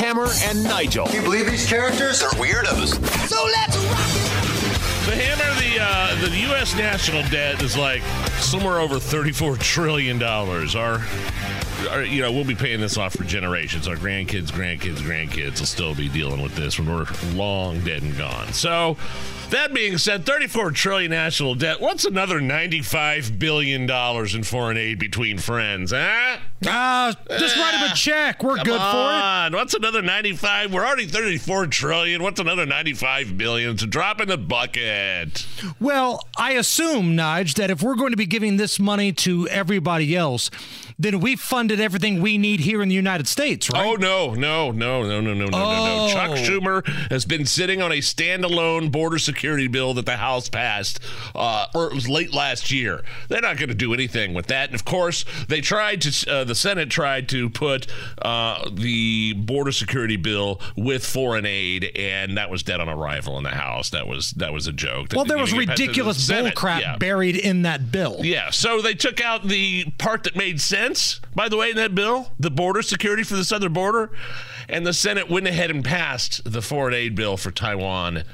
Hammer and Nigel. Can you believe these characters are weirdos? So let's rock it. The Hammer, the uh, the U.S. national debt is like somewhere over thirty-four trillion dollars. Our, our, you know, we'll be paying this off for generations. Our grandkids, grandkids, grandkids will still be dealing with this when we're long dead and gone. So, that being said, 34 trillion national debt. What's another 95 billion dollars in foreign aid between friends, huh? Uh, just write him a check. We're good on. For it. What's another 95? We're already 34 trillion. What's another 95 billion? It's a drop in the bucket. Well, I assume, Nige, that if we're going to be giving this money to everybody else, then we funded everything we need here in the United States, right? Oh no, no, no, no, no, no, no, oh. no, no. Oh. Chuck Schumer has been sitting on a standalone border security bill that the House passed, uh, or it was late last year. They're not going to do anything with that. And of course, they tried to. Uh, the Senate tried to put uh, the border security bill with foreign aid, and that was dead on arrival in the House. That was that was a joke. Well, there was ridiculous the bull crap yeah. buried in that bill. Yeah. So they took out the part that made sense by the way, in that bill, the border security for the southern border, and the Senate went ahead and passed the foreign aid bill for Taiwan,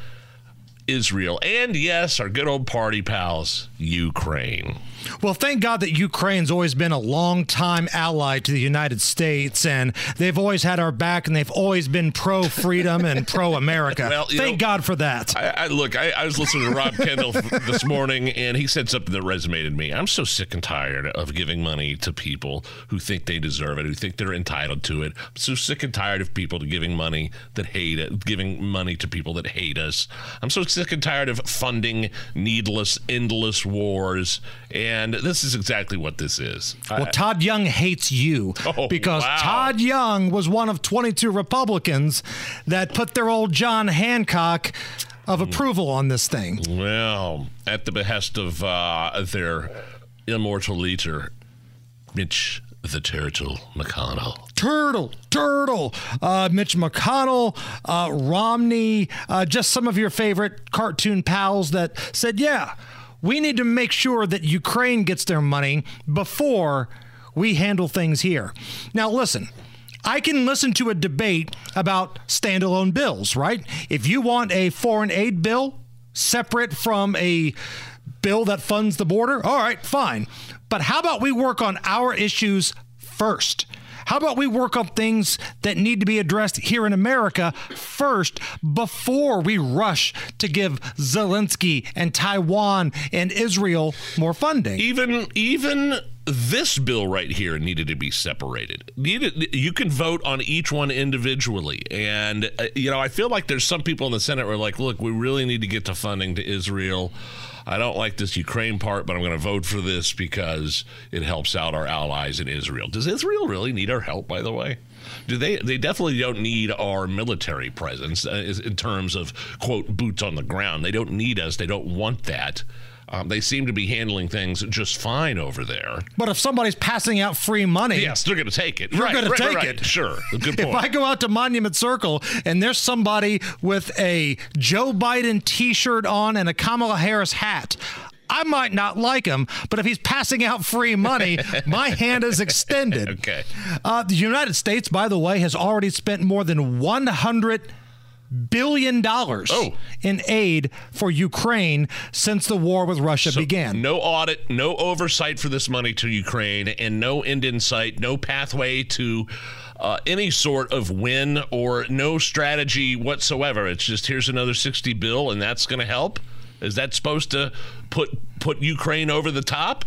Israel, and yes, our good old party pals, Ukraine. Well, thank God that Ukraine's always been a long-time ally to the United States, and they've always had our back, and they've always been pro-freedom and pro-America. Well, thank know- God for that. I, I look. I, I was listening to Rob Kendall this morning, and he said something that resonated me. I'm so sick and tired of giving money to people who think they deserve it, who think they're entitled to it. I'm so sick and tired of people giving money that hate it, giving money to people that hate us. I'm so sick and tired of funding needless, endless wars. And this is exactly what this is. Well, Todd Young hates you Oh, because wow. Todd Young was one of 22 Republicans that put their old John Hancock of approval on this thing. well, at the behest of uh, their immortal leader, Mitch the Turtle McConnell. Turtle, Turtle, uh, Mitch McConnell, uh, Romney, uh, just some of your favorite cartoon pals that said, yeah, we need to make sure that Ukraine gets their money before we handle things here. Now, listen. I can listen to a debate about standalone bills, right? If you want a foreign aid bill separate from a bill that funds the border, all right, fine. But how about we work on our issues first? How about we work on things that need to be addressed here in America first before we rush to give Zelensky and Taiwan and Israel more funding? Even even this bill right here needed to be separated. Needed you can vote on each one individually, and uh, you know I feel like there's some people in the Senate who are like, look, we really need to get to funding to Israel. I don't like this Ukraine part, but I'm going to vote for this because it helps out our allies in Israel. Does Israel really need our help? By the way. Do they? They definitely don't need our military presence uh, in terms of quote boots on the ground. They don't need us. They don't want that. Um, they seem to be handling things just fine over there. But if somebody's passing out free money, Yes, they're going to take it. You're right, gonna right, take right, it. Sure. Good point. If. I go out to Monument Circle and there's somebody with a Joe Biden t shirt on and a Kamala Harris hat, I might not like him, but if he's passing out free money, my hand is extended. Okay. Uh, the United States, by the way, has already spent more than 100 billion dollars Oh. in aid for Ukraine since the war with Russia began. No audit, no oversight for this money to Ukraine, and no end in sight, no pathway to uh, any sort of win or no strategy whatsoever. It's just here's another 60 bill, and that's going to help. Is that supposed to put put Ukraine over the top?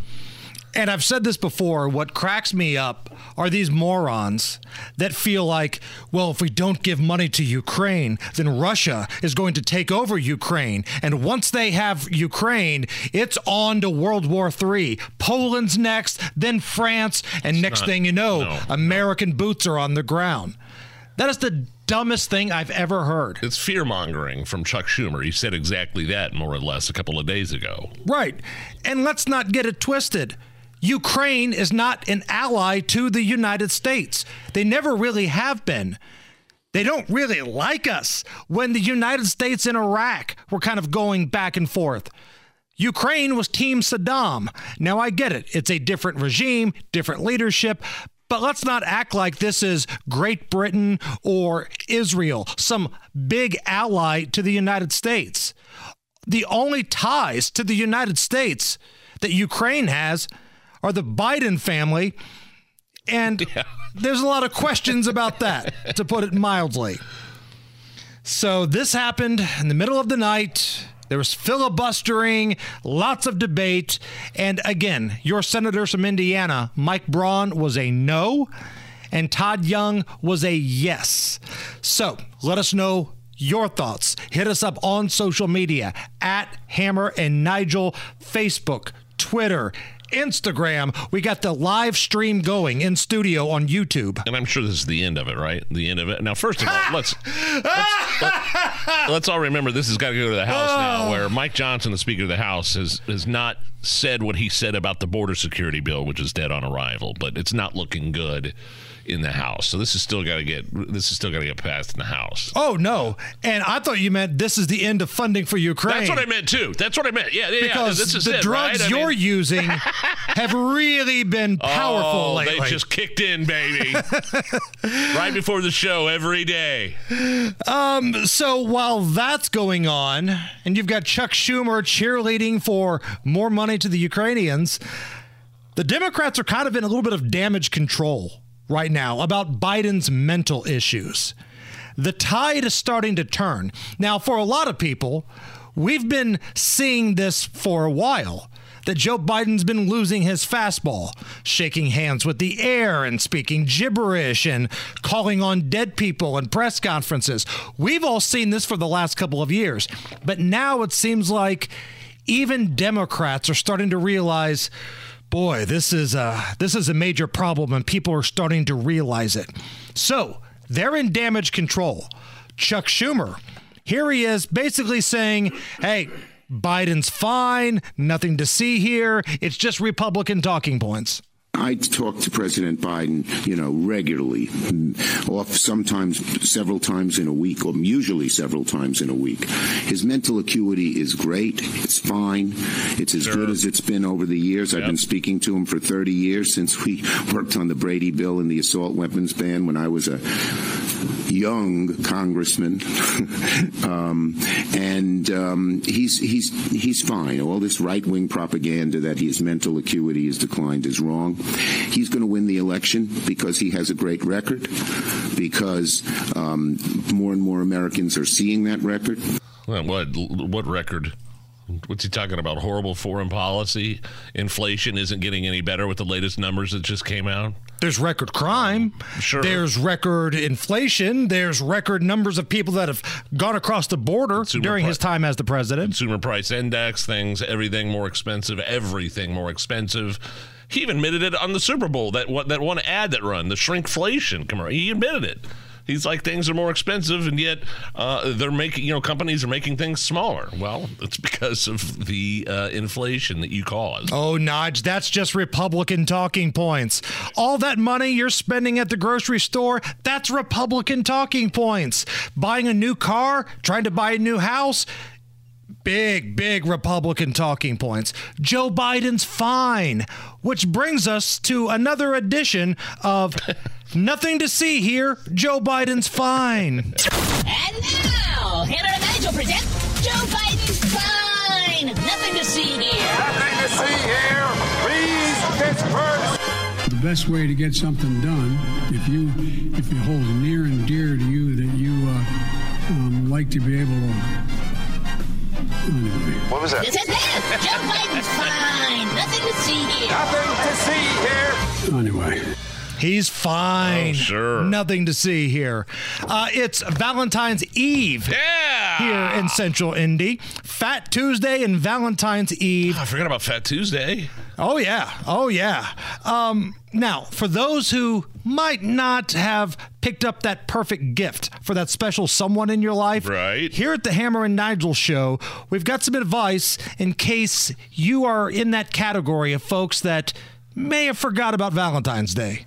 And I've said this before what cracks me up are these morons that feel like, well, if we don't give money to Ukraine, then Russia is going to take over Ukraine. And once they have Ukraine, it's on to World War III. Poland's next, then France, and next not- thing you know, no, American boots are on the ground. That is the dumbest thing I've ever heard. It's fear mongering from Chuck Schumer. He said exactly that more or less a couple of days ago. Right. And let's not get it twisted. Ukraine is not an ally to the United States. They never really have been. They don't really like us. When the United States and Iraq were kind of going back and forth, Ukraine was Team Saddam. Now, I get it. It's a different regime, different leadership, but let's not act like this is Great Britain or Israel, some big ally to the United States. The only ties to the United States that Ukraine has are the Biden family. And yeah. there's a lot of questions about that, to put it mildly. So this happened in the middle of the night. There was filibustering, lots of debate. And again, your senators from Indiana, Mike Braun was a no, and Todd Young was a yes. So let us know your thoughts. Hit us up on social media at Hammer and Nigel, Facebook, Twitter, Instagram. We got the live stream going in studio on YouTube. And I'm sure this is the end of it, right? The end of it. Now, first of all, let's let's, let's, let's all remember this has got to go to the House now, oh. where Mike Johnson, the Speaker of the House, has has not said what he said about the border security bill, which is dead on arrival, but it's not looking good in the House. So this is still got to get this is still got to get passed in the House. Oh no! And I thought you meant this is the end of funding for Ukraine. That's what I meant too. That's what I meant. Yeah, yeah. Because yeah. This is the it, drugs right? you're mean, using have really been powerful oh, lately. They just kicked in, baby. right before the show every day. Um. So while that's going on, and you've got Chuck Schumer cheerleading for more money to the Ukrainians. The Democrats are kind of in a little bit of damage control right now about Biden's mental issues. The tide is starting to turn. Now, for a lot of people, we've been seeing this for a while that Joe Biden's been losing his fastball, shaking hands with the air and speaking gibberish and calling on dead people in press conferences. We've all seen this for the last couple of years, but now it seems like even Democrats are starting to realize boy, this is a this is a major problem, and people are starting to realize it. So they're in damage control. Chuck Schumer, here he is, basically saying, "Hey." Biden's fine, nothing to see here. It's just Republican talking points. I talk to President Biden, you know, regularly, off sometimes several times in a week, or usually several times in a week. His mental acuity is great. It's fine. It's as sure. good as it's been over the years. Yep. I've been speaking to him for 30 years since we worked on the Brady bill and the assault weapons ban when I was a young congressman, um, and um, he's he's he's fine. All this right wing propaganda that his mental acuity has declined is wrong. He's going to win the election because he has a great record, because um, more and more Americans are seeing that record. What what record? What's he talking about? Horrible foreign policy? Inflation isn't getting any better with the latest numbers that just came out? There's record crime. Sure. There's record inflation. There's record numbers of people that have gone across the border Consumer during pri- his time as the president. Consumer price index, things, everything more expensive, everything more expensive. He even admitted it on the Super Bowl. That one, that one ad that run, the shrinkflation commercial. He admitted it. He's like things are more expensive, and yet uh, they're making you know companies are making things smaller. Well, it's because of the uh, inflation that you caused. Oh, Nudge, that's just Republican talking points. All that money you're spending at the grocery store, that's Republican talking points. Buying a new car, trying to buy a new house big, big Republican talking points. Joe Biden's fine, which brings us to another edition of Nothing to See Here. Joe Biden's fine. And now, Hammer and Nigel present Joe Biden's fine. Nothing to see here. Nothing to see here. Please, Pittsburgh. The best way to get something done, if you if it holds near and dear to you that you uh, um, like to be able to what was that? This is him. Joe Biden's fine. Nothing to see here. Nothing to see here. Anyway. He's fine. Oh, sure. Nothing to see here. Uh, it's Valentine's Eve Yeah. here in Central Indy. Fat Tuesday and Valentine's Eve. I forgot about Fat Tuesday. Oh yeah, oh yeah. Um, now, for those who might not have picked up that perfect gift for that special someone in your life, Right. Here at the Hammer and Nigel show, we've got some advice in case you are in that category of folks that may have forgot about Valentine's Day.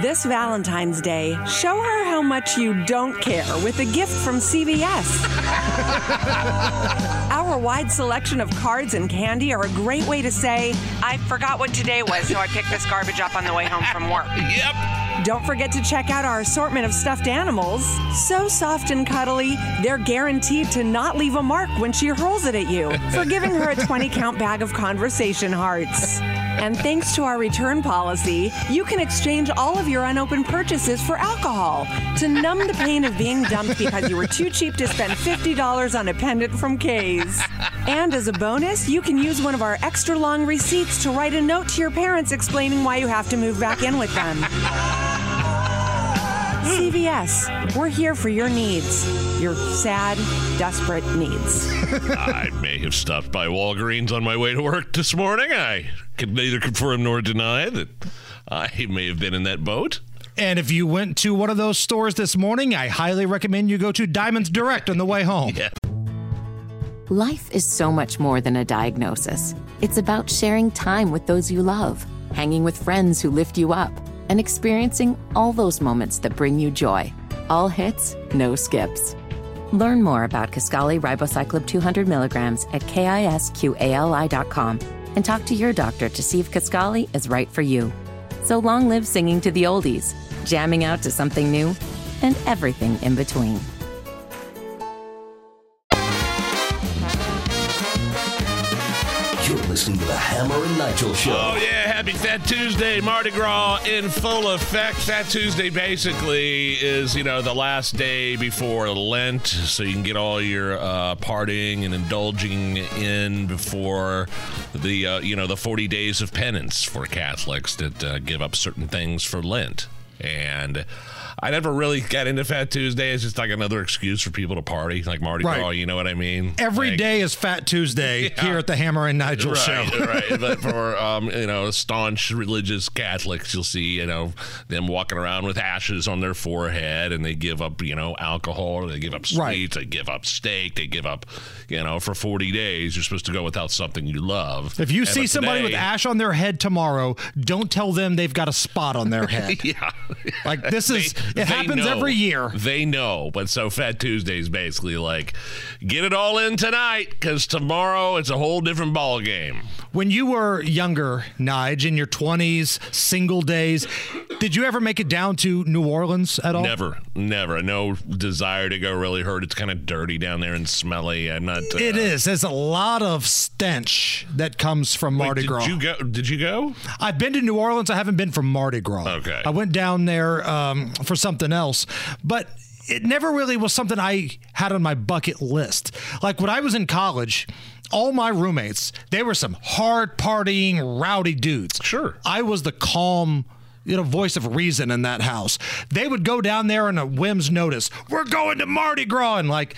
This Valentine's Day, show her how much you don't care with a gift from CVS. Our wide selection of cards and candy are a great way to say, I forgot what today was, so I picked this garbage up on the way home from work. Yep. Don't forget to check out our assortment of stuffed animals. So soft and cuddly, they're guaranteed to not leave a mark when she hurls it at you for giving her a 20 count bag of conversation hearts. And thanks to our return policy, you can exchange all of your unopened purchases for alcohol to numb the pain of being dumped because you were too cheap to spend $50 on a pendant from Kay's. And as a bonus, you can use one of our extra long receipts to write a note to your parents explaining why you have to move back in with them. CVS, we're here for your needs, your sad, desperate needs. I may have stopped by Walgreens on my way to work this morning. I can neither confirm nor deny that I may have been in that boat. And if you went to one of those stores this morning, I highly recommend you go to Diamonds Direct on the way home. Yeah. Life is so much more than a diagnosis. It's about sharing time with those you love, hanging with friends who lift you up, and experiencing all those moments that bring you joy. All hits, no skips. Learn more about Kisqali Ribociclib 200 milligrams at kisqali.com and talk to your doctor to see if Kisqali is right for you. So long live singing to the oldies, jamming out to something new, and everything in between. Hammer and Nigel Show. Oh, yeah. Happy Fat Tuesday. Mardi Gras in full effect. Fat Tuesday basically is, you know, the last day before Lent. So you can get all your uh, partying and indulging in before the, uh, you know, the 40 days of penance for Catholics that uh, give up certain things for Lent. And I never really got into Fat Tuesday. It's just like another excuse for people to party, like Mardi Right. Gras. You know what I mean? Every Like- day is Fat Tuesday Yeah. here at the Hammer and Nigel show. right, right. But for um, you know staunch religious Catholics, you'll see you know them walking around with ashes on their forehead, and they give up you know alcohol, they give up sweets, Right. they give up steak, they give up you know for forty days. You're supposed to go without something you love. If you And see somebody with ash on their head tomorrow, don't tell them they've got a spot on their head. yeah, Like this is it happens know. every year. They know, but so Fat Tuesday is basically like, get it all in tonight because tomorrow it's a whole different ball game. When you were younger, Nige, in your 20s, single days, did you ever make it down to New Orleans at all? Never, never. No desire to go. Really hurt. it's kind of dirty down there and smelly. I'm not. Uh, It is. There's a lot of stench that comes from Wait, Mardi did Gras. you go? Did you go? I've been to New Orleans. I haven't been for Mardi Gras. Okay. I went down there um, for something else, but it never really was something I had on my bucket list. Like when I was in college, all my roommates, they were some hard partying, rowdy dudes. Sure. I was the calm. You know, voice of reason in that house. They would go down there on a whim's notice. We're going to Mardi Gras, and like,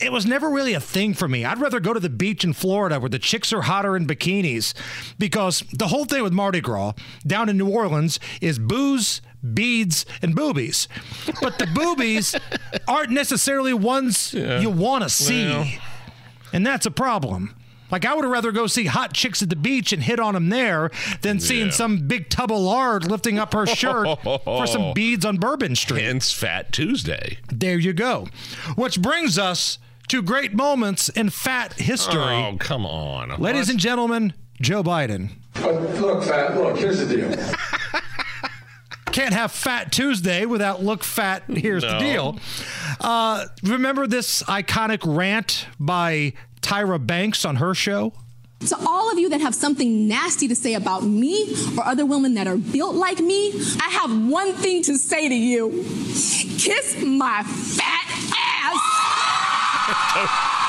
it was never really a thing for me. I'd rather go to the beach in Florida where the chicks are hotter in bikinis because the whole thing with Mardi Gras down in New Orleans is booze, beads, and boobies. But the boobies aren't necessarily ones you want to see. Well. And that's a problem. Like I would rather go see hot chicks at the beach and hit on them there than seeing Yeah. some big tub of lard lifting up her shirt for some beads on Bourbon Street. Hence Fat Tuesday. There you go. Which brings us to great moments in fat history. Oh, come on. Ladies and gentlemen, Joe Biden. But look, fat, look, here's the deal. Can't have Fat Tuesday without Look Fat. Here's the deal. Uh, remember this iconic rant by Tyra Banks on her show? To all of you that have something nasty to say about me or other women that are built like me, I have one thing to say to you kiss my fat ass.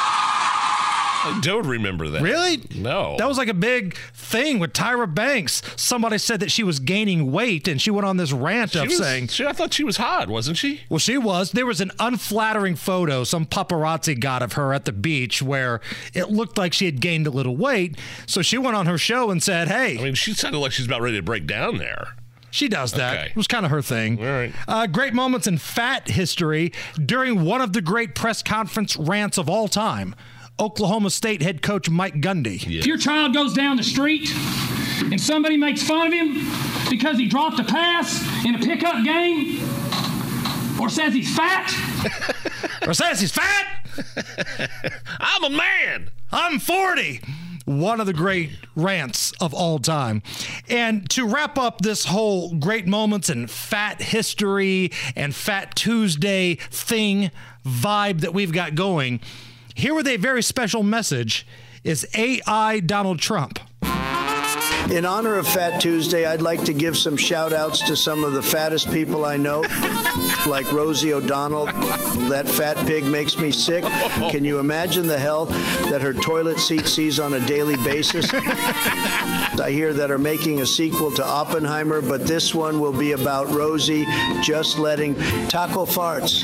I don't remember that. Really? No. That was like a big thing with Tyra Banks. Somebody said that she was gaining weight, and she went on this rant She of was- saying, she, I thought she was hot, wasn't she? Well, she was. There was an unflattering photo some paparazzi got of her at the beach where it looked like she had gained a little weight. So she went on her show and said, Hey. I mean, she sounded like she's about ready to break down there. She does that. Okay. It was kind of her thing. All right. Uh, great moments in fat history during one of the great press conference rants of all time. Oklahoma State head coach Mike Gundy. If your child goes down the street and somebody makes fun of him because he dropped a pass in a pickup game or says he's fat, or says he's fat, I'm a man. I'm 40. One of the great rants of all time. And to wrap up this whole great moments and fat history and Fat Tuesday thing vibe that we've got going, here with a very special message is AI Donald Trump. In honor of Fat Tuesday, I'd like to give some shout outs to some of the fattest people I know, like Rosie O'Donnell. That fat pig makes me sick. Can you imagine the hell that her toilet seat sees on a daily basis? I hear that are making a sequel to Oppenheimer, but this one will be about Rosie just letting taco farts.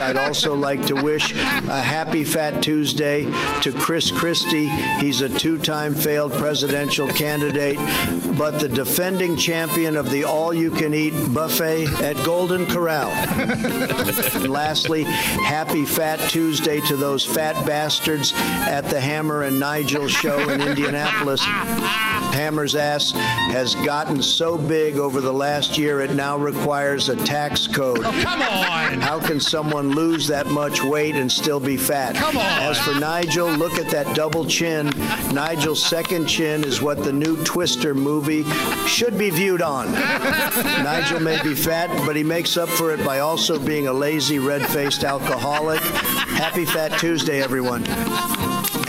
I'd also like to wish a happy Fat Tuesday to Chris Christie. He's a two time failed presidential candidate, but the defending champion of the all you can eat buffet at Golden Corral. and lastly, happy Fat Tuesday to those fat bastards at the Hammer and Nigel show in Indianapolis. Hammer's ass has gotten so big over the last year it now requires a tax code. Oh, come on! How can someone lose that much weight and still be fat? Come on. As for Nigel, look at that double chin. Nigel's second chin is what the new Twister movie should be viewed on. Nigel may be fat, but he makes up for it by also being a lazy, red faced alcoholic. Happy Fat Tuesday, everyone.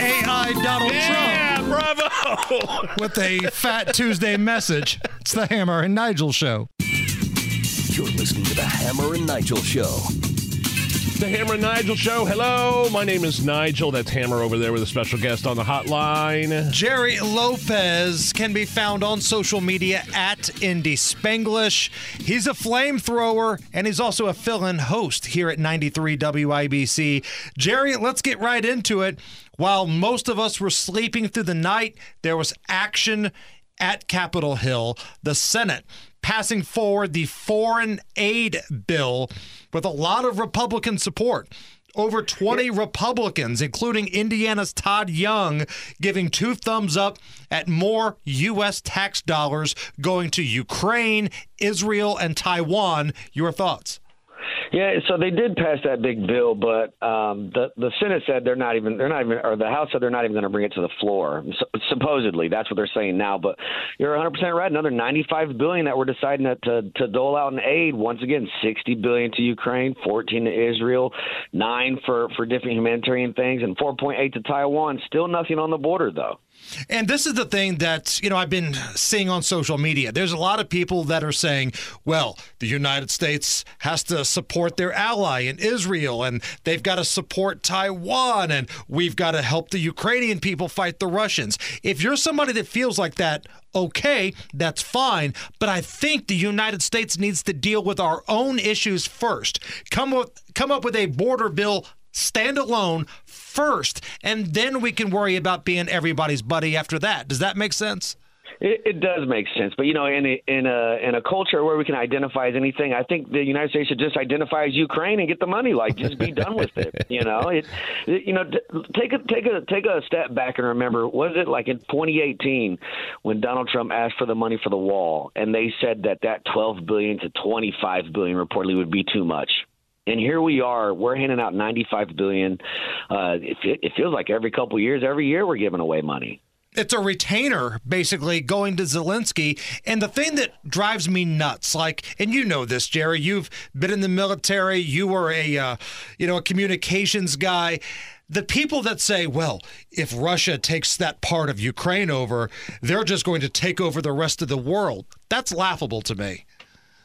AI Donald Yeah, Trump bravo. with a Fat Tuesday message. It's the Hammer and Nigel show. You're listening to the Hammer and Nigel Show. The Hammer and Nigel Show. Hello, my name is Nigel. That's Hammer over there with a special guest on the hotline. Jerry Lopez can be found on social media at Indy Spanglish. He's a flamethrower and he's also a fill in host here at 93 WIBC. Jerry, let's get right into it. While most of us were sleeping through the night, there was action at Capitol Hill. The Senate passing forward the foreign aid bill with a lot of Republican support. Over 20 Republicans, including Indiana's Todd Young, giving two thumbs up at more U.S. tax dollars going to Ukraine, Israel, and Taiwan. Your thoughts? Yeah, so they did pass that big bill, but um, the the Senate said they're not even they're not even or the House said they're not even going to bring it to the floor. So, supposedly, that's what they're saying now. But you're 100 percent right. Another 95 billion that we're deciding to, to to dole out in aid. Once again, 60 billion to Ukraine, 14 to Israel, nine for for different humanitarian things, and 4.8 to Taiwan. Still nothing on the border though. And this is the thing that, you know, I've been seeing on social media. There's a lot of people that are saying, well, the United States has to support their ally in Israel and they've got to support Taiwan and we've got to help the Ukrainian people fight the Russians. If you're somebody that feels like that, okay, that's fine. But I think the United States needs to deal with our own issues first. Come up, come up with a border bill standalone first, and then we can worry about being everybody's buddy after that. Does that make sense? It, it does make sense, but you know, in a, in a in a culture where we can identify as anything, I think the United States should just identify as Ukraine and get the money. Like, just be done with it. You know, it, it you know, take a take a take a step back and remember, was it like in 2018 when Donald Trump asked for the money for the wall, and they said that that 12 billion to 25 billion reportedly would be too much. And here we are. We're handing out 95 billion. Uh, it, it feels like every couple years, every year, we're giving away money. It's a retainer basically going to Zelensky. And the thing that drives me nuts, like, and you know this, Jerry, you've been in the military, you were a, uh, you know, a communications guy. The people that say, well, if Russia takes that part of Ukraine over, they're just going to take over the rest of the world. That's laughable to me.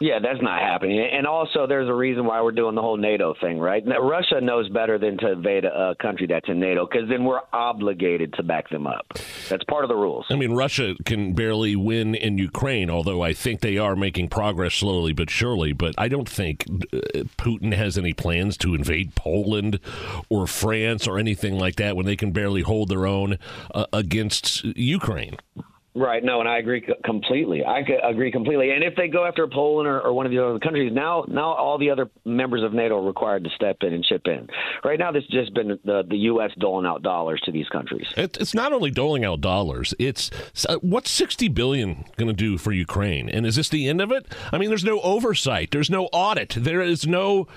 Yeah, that's not happening. And also, there's a reason why we're doing the whole NATO thing, right? Now, Russia knows better than to invade a country that's in NATO because then we're obligated to back them up. That's part of the rules. I mean, Russia can barely win in Ukraine, although I think they are making progress slowly but surely. But I don't think uh, Putin has any plans to invade Poland or France or anything like that when they can barely hold their own uh, against Ukraine. Right. No, and I agree completely. I agree completely. And if they go after Poland or, or, one of the other countries, now now all the other members of NATO are required to step in and chip in. Right now, this has just been the, the U.S. doling out dollars to these countries. It, it's not only doling out dollars. It's uh, what's sixty billion going to do for Ukraine? And is this the end of it? I mean, there's no oversight. There's no audit. There is no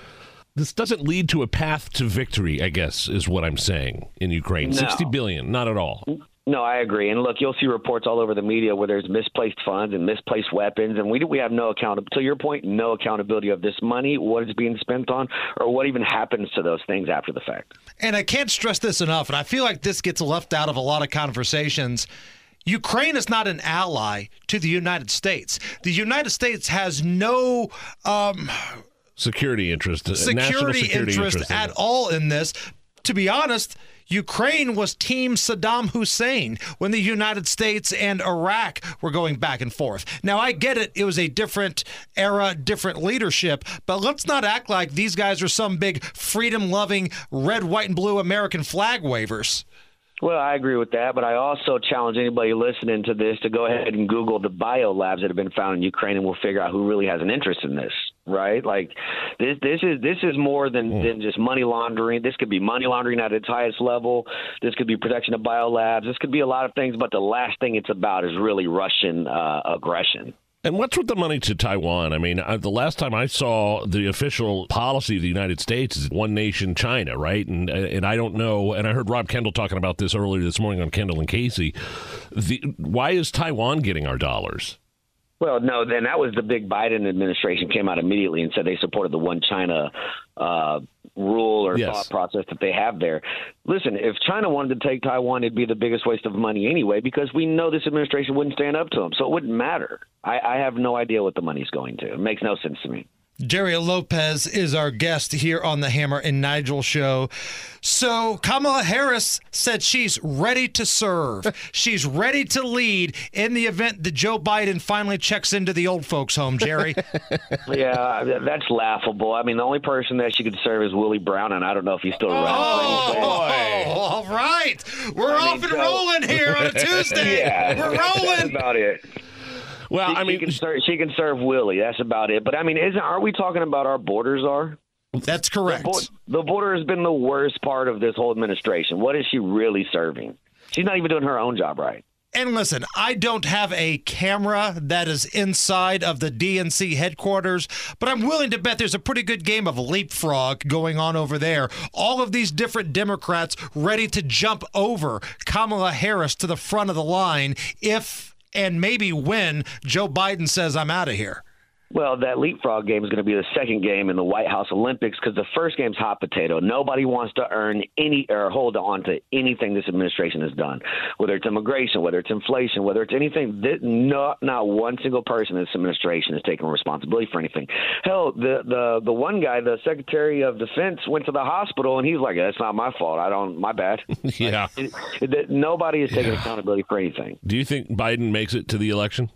this doesn't lead to a path to victory, I guess, is what I'm saying in Ukraine. No. 60 billion, not at all. No, I agree. And look, you'll see reports all over the media where there's misplaced funds and misplaced weapons, and we we have no account to your point, no accountability of this money, what it's being spent on, or what even happens to those things after the fact. And I can't stress this enough, and I feel like this gets left out of a lot of conversations. Ukraine is not an ally to the United States. The United States has no um, security interest, security, security interest, interest at all in this. To be honest, Ukraine was Team Saddam Hussein when the United States and Iraq were going back and forth. Now, I get it, it was a different era, different leadership, but let's not act like these guys are some big freedom loving red, white, and blue American flag wavers. Well, I agree with that, but I also challenge anybody listening to this to go ahead and Google the bio labs that have been found in Ukraine, and we'll figure out who really has an interest in this. Right? Like this, this is this is more than mm. than just money laundering. This could be money laundering at its highest level. This could be protection of bio labs. This could be a lot of things, but the last thing it's about is really Russian uh, aggression. And what's with the money to Taiwan? I mean, the last time I saw the official policy of the United States is one nation China, right? And and I don't know. And I heard Rob Kendall talking about this earlier this morning on Kendall and Casey. The, why is Taiwan getting our dollars? Well, no, then that was the big Biden administration came out immediately and said they supported the one China uh, rule or yes. thought process that they have there. Listen, if China wanted to take Taiwan, it'd be the biggest waste of money anyway, because we know this administration wouldn't stand up to them, so it wouldn't matter. I, I have no idea what the money's going to. It makes no sense to me. Jerry Lopez is our guest here on the Hammer and Nigel show. So, Kamala Harris said she's ready to serve. she's ready to lead in the event that Joe Biden finally checks into the old folks' home, Jerry. yeah, that's laughable. I mean, the only person that she could serve is Willie Brown, and I don't know if he's still around. Oh, boy. Oh, all right. We're I off mean, and so, rolling here on a Tuesday. yeah, We're rolling. That's about it. Well, she, I mean, she can, serve, she can serve Willie. That's about it. But I mean, isn't are we talking about our borders? Are that's correct. The, the border has been the worst part of this whole administration. What is she really serving? She's not even doing her own job right. And listen, I don't have a camera that is inside of the DNC headquarters, but I'm willing to bet there's a pretty good game of leapfrog going on over there. All of these different Democrats ready to jump over Kamala Harris to the front of the line if and maybe when Joe Biden says, I'm out of here? Well, that leapfrog game is going to be the second game in the White House Olympics because the first game's hot potato. Nobody wants to earn any or hold on to anything this administration has done, whether it's immigration, whether it's inflation, whether it's anything. Not not one single person in this administration is taking responsibility for anything. Hell, the the the one guy, the Secretary of Defense, went to the hospital and he's like, "That's not my fault. I don't. My bad." yeah. Like, it, it, nobody is taking yeah. accountability for anything. Do you think Biden makes it to the election?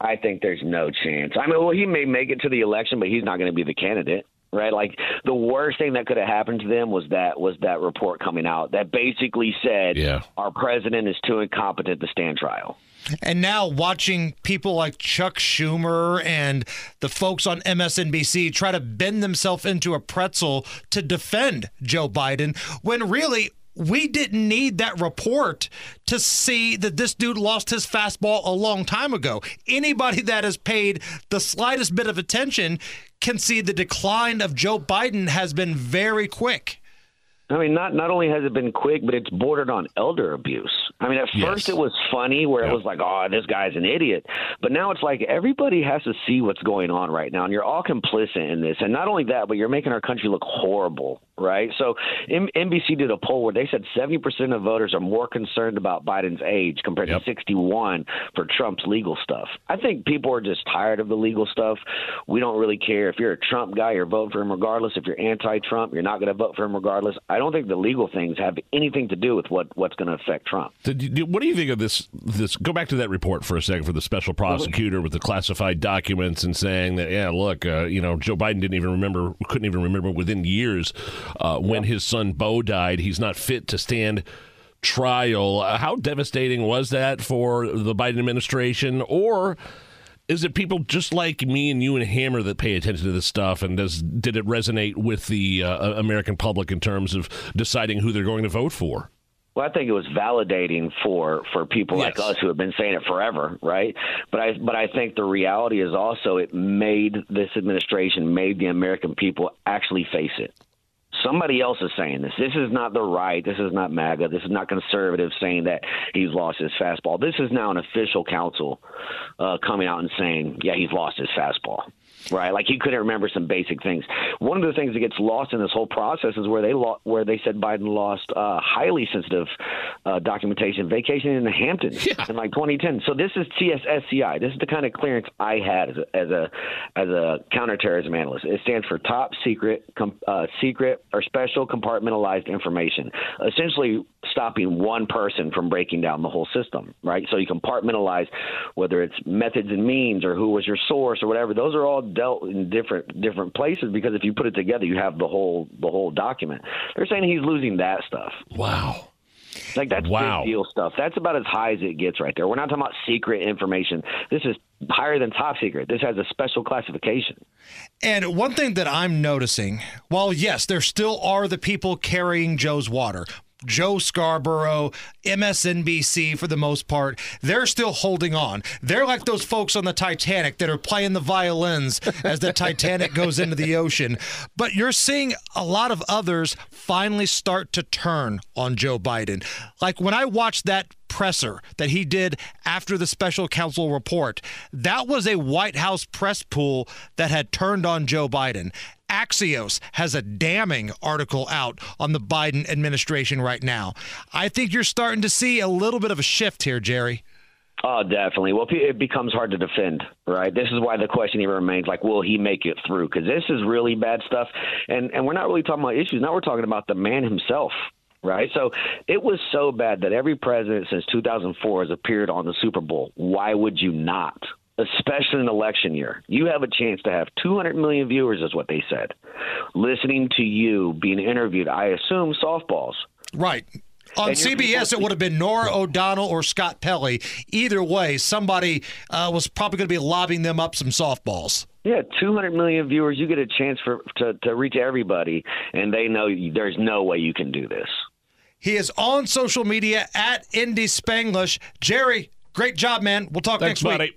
I think there's no chance. I mean, well, he may make it to the election, but he's not going to be the candidate right like the worst thing that could have happened to them was that was that report coming out that basically said yeah. our president is too incompetent to stand trial and now watching people like Chuck Schumer and the folks on MSNBC try to bend themselves into a pretzel to defend Joe Biden when really we didn't need that report to see that this dude lost his fastball a long time ago. Anybody that has paid the slightest bit of attention can see the decline of Joe Biden has been very quick. I mean, not not only has it been quick, but it's bordered on elder abuse. I mean, at yes. first it was funny, where it was like, "Oh, this guy's an idiot," but now it's like everybody has to see what's going on right now, and you're all complicit in this. And not only that, but you're making our country look horrible right? So M- NBC did a poll where they said 70% of voters are more concerned about Biden's age compared yep. to 61 for Trump's legal stuff. I think people are just tired of the legal stuff. We don't really care if you're a Trump guy, you're voting for him regardless. If you're anti-Trump, you're not going to vote for him regardless. I don't think the legal things have anything to do with what what's going to affect Trump. What do you think of this? This go back to that report for a second for the special prosecutor with the classified documents and saying that yeah, look, uh, you know, Joe Biden didn't even remember, couldn't even remember within years uh, when his son Bo died. He's not fit to stand trial. Uh, how devastating was that for the Biden administration? Or is it people just like me and you and Hammer that pay attention to this stuff? And does did it resonate with the uh, American public in terms of deciding who they're going to vote for? Well, I think it was validating for for people yes. like us who have been saying it forever, right? But I but I think the reality is also it made this administration, made the American people actually face it. Somebody else is saying this. This is not the right. This is not MAGA. This is not conservative saying that he's lost his fastball. This is now an official counsel uh, coming out and saying, yeah, he's lost his fastball right? Like he couldn't remember some basic things. One of the things that gets lost in this whole process is where they lo- where they said Biden lost uh, highly sensitive uh, documentation, vacation in the Hamptons yeah. in like 2010. So this is TSSCI. This is the kind of clearance I had as a as a, as a counterterrorism analyst. It stands for top secret, com- uh, secret or special compartmentalized information. Essentially, stopping one person from breaking down the whole system, right? So you compartmentalize whether it's methods and means or who was your source or whatever. Those are all dealt in different different places because if you put it together, you have the whole the whole document. They're saying he's losing that stuff. Wow. Like that's wow. big deal stuff. That's about as high as it gets right there. We're not talking about secret information. This is higher than top secret. This has a special classification. And one thing that I'm noticing, while yes, there still are the people carrying Joe's water, Joe Scarborough, MSNBC for the most part, they're still holding on. They're like those folks on the Titanic that are playing the violins as the Titanic goes into the ocean. But you're seeing a lot of others finally start to turn on Joe Biden. Like when I watched that presser that he did after the special counsel report, that was a White House press pool that had turned on Joe Biden. Axios has a damning article out on the Biden administration right now. I think you're starting to see a little bit of a shift here, Jerry. Oh, definitely. Well, it becomes hard to defend, right? This is why the question even remains like, will he make it through? Because this is really bad stuff, and and we're not really talking about issues. Now we're talking about the man himself, right? So it was so bad that every president since 2004 has appeared on the Super Bowl. Why would you not? Especially in election year. You have a chance to have 200 million viewers, is what they said, listening to you being interviewed. I assume softballs. Right. On CBS, it would have been Norah O'Donnell or Scott Pelley. Either way, somebody uh, was probably going to be lobbing them up some softballs. Yeah, 200 million viewers. You get a chance for to, to reach everybody, and they know there's no way you can do this. He is on social media at Indy Spanglish. Jerry, great job, man. We'll talk Thanks, next buddy.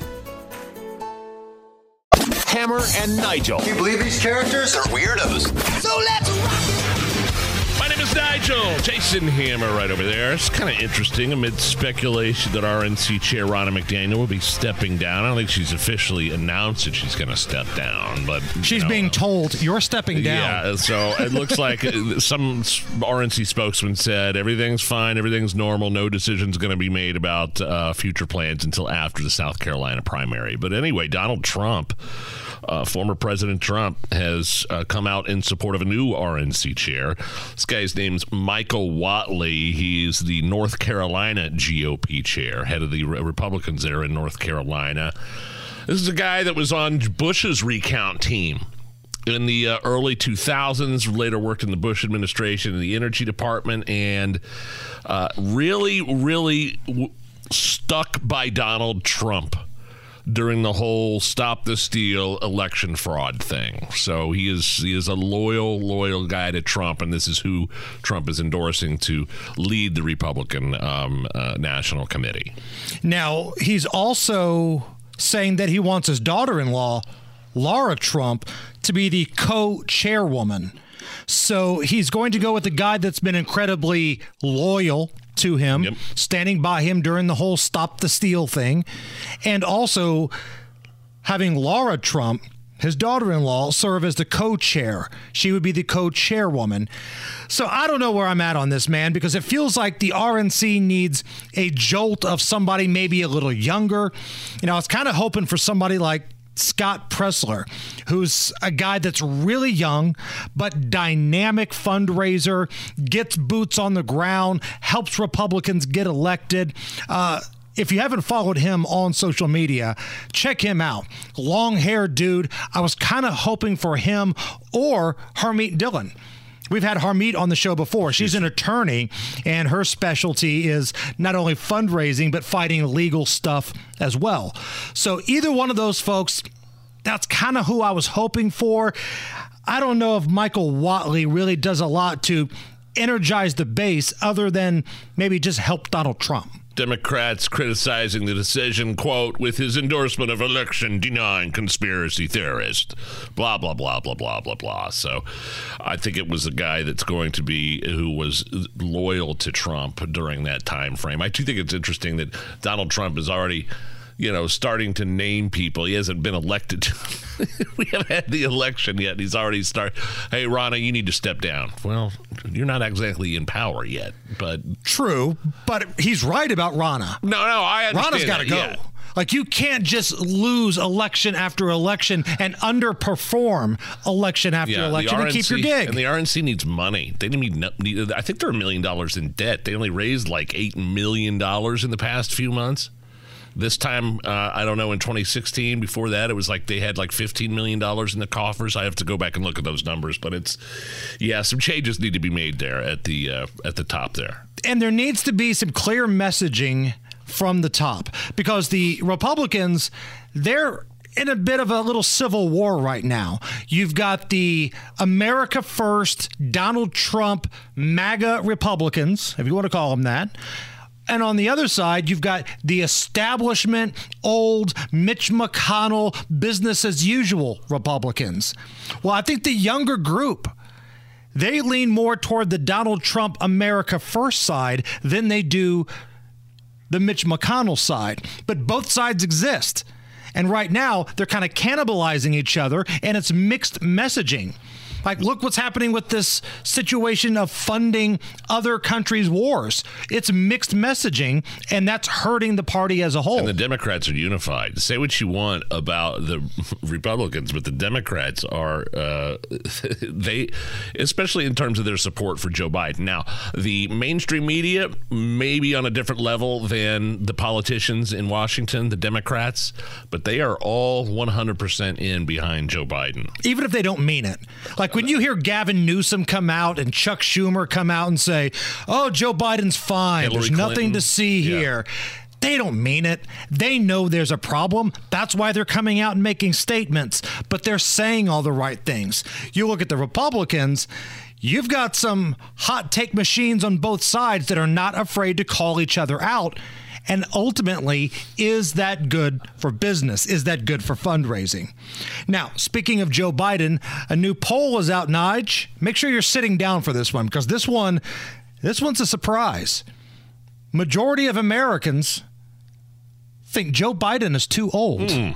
Hammer and Nigel. Can you believe these characters are weirdos? So let's rock My name is Nigel. Jason Hammer right over there. It's kind of interesting amid speculation that RNC chair Ronna McDaniel will be stepping down. I don't think she's officially announced that she's going to step down, but she's know, being told you're stepping down. Yeah, so it looks like some RNC spokesman said everything's fine, everything's normal, no decision's going to be made about uh, future plans until after the South Carolina primary. But anyway, Donald Trump uh, former President Trump has uh, come out in support of a new RNC chair. This guy's name's Michael Whatley. He's the North Carolina GOP chair, head of the Republicans there in North Carolina. This is a guy that was on Bush's recount team in the uh, early 2000s, later worked in the Bush administration in the energy department, and uh, really, really w- stuck by Donald Trump during the whole stop the steal election fraud thing. So he is he is a loyal loyal guy to Trump, and this is who Trump is endorsing to lead the Republican um, uh, National Committee. Now he's also saying that he wants his daughter-in-law, Laura Trump, to be the co-chairwoman. So he's going to go with the guy that's been incredibly loyal to him, yep. standing by him during the whole stop the steal thing, and also having Laura Trump, his daughter in law, serve as the co chair. She would be the co chairwoman. So I don't know where I'm at on this, man, because it feels like the RNC needs a jolt of somebody maybe a little younger. You know, I was kind of hoping for somebody like Scott Presler, who's a guy that's really young, but dynamic fundraiser, gets boots on the ground, helps Republicans get elected. Uh, if you haven't followed him on social media, check him out. Long haired dude. I was kind of hoping for him or Harmeet Dillon. We've had Harmeet on the show before. She's an attorney, and her specialty is not only fundraising, but fighting legal stuff as well. So either one of those folks, that's kind of who I was hoping for. I don't know if Michael Whatley really does a lot to energize the base other than maybe just help Donald Trump. Democrats criticizing the decision, quote, with his endorsement of election denying conspiracy theorist, blah, blah, blah, blah, blah, blah, blah. So I think it was a guy that's going to be who was loyal to Trump during that time frame. I do think it's interesting that Donald Trump is already you know, starting to name people. He hasn't been elected. we haven't had the election yet. He's already started. Hey, Ronna, you need to step down. Well, you're not exactly in power yet, but true. But he's right about Ronna. No, no, I. Ronna's got to go. Yeah. Like you can't just lose election after election and underperform election after yeah, election RNC, and keep your gig. And the RNC needs money. They need, need I think they're a million dollars in debt. They only raised like eight million dollars in the past few months. This time, uh, I don't know, in 2016, before that, it was like they had like $15 million in the coffers. I have to go back and look at those numbers, but it's, yeah, some changes need to be made there at the, uh, at the top there. And there needs to be some clear messaging from the top because the Republicans, they're in a bit of a little civil war right now. You've got the America First, Donald Trump, MAGA Republicans, if you want to call them that. And on the other side, you've got the establishment, old Mitch McConnell, business as usual Republicans. Well, I think the younger group, they lean more toward the Donald Trump America First side than they do the Mitch McConnell side. But both sides exist. And right now, they're kind of cannibalizing each other, and it's mixed messaging. Like, look what's happening with this situation of funding other countries' wars. It's mixed messaging, and that's hurting the party as a whole. And the Democrats are unified. Say what you want about the Republicans, but the Democrats are, uh, they, especially in terms of their support for Joe Biden. Now, the mainstream media may be on a different level than the politicians in Washington, the Democrats, but they are all 100% in behind Joe Biden. Even if they don't mean it. Like, like when you hear Gavin Newsom come out and Chuck Schumer come out and say, "Oh, Joe Biden's fine. Hillary there's nothing Clinton. to see yeah. here." They don't mean it. They know there's a problem. That's why they're coming out and making statements, but they're saying all the right things. You look at the Republicans, you've got some hot take machines on both sides that are not afraid to call each other out. And ultimately, is that good for business? Is that good for fundraising? Now, speaking of Joe Biden, a new poll is out, Nige. Make sure you're sitting down for this one because this one, this one's a surprise. Majority of Americans think Joe Biden is too old. Mm.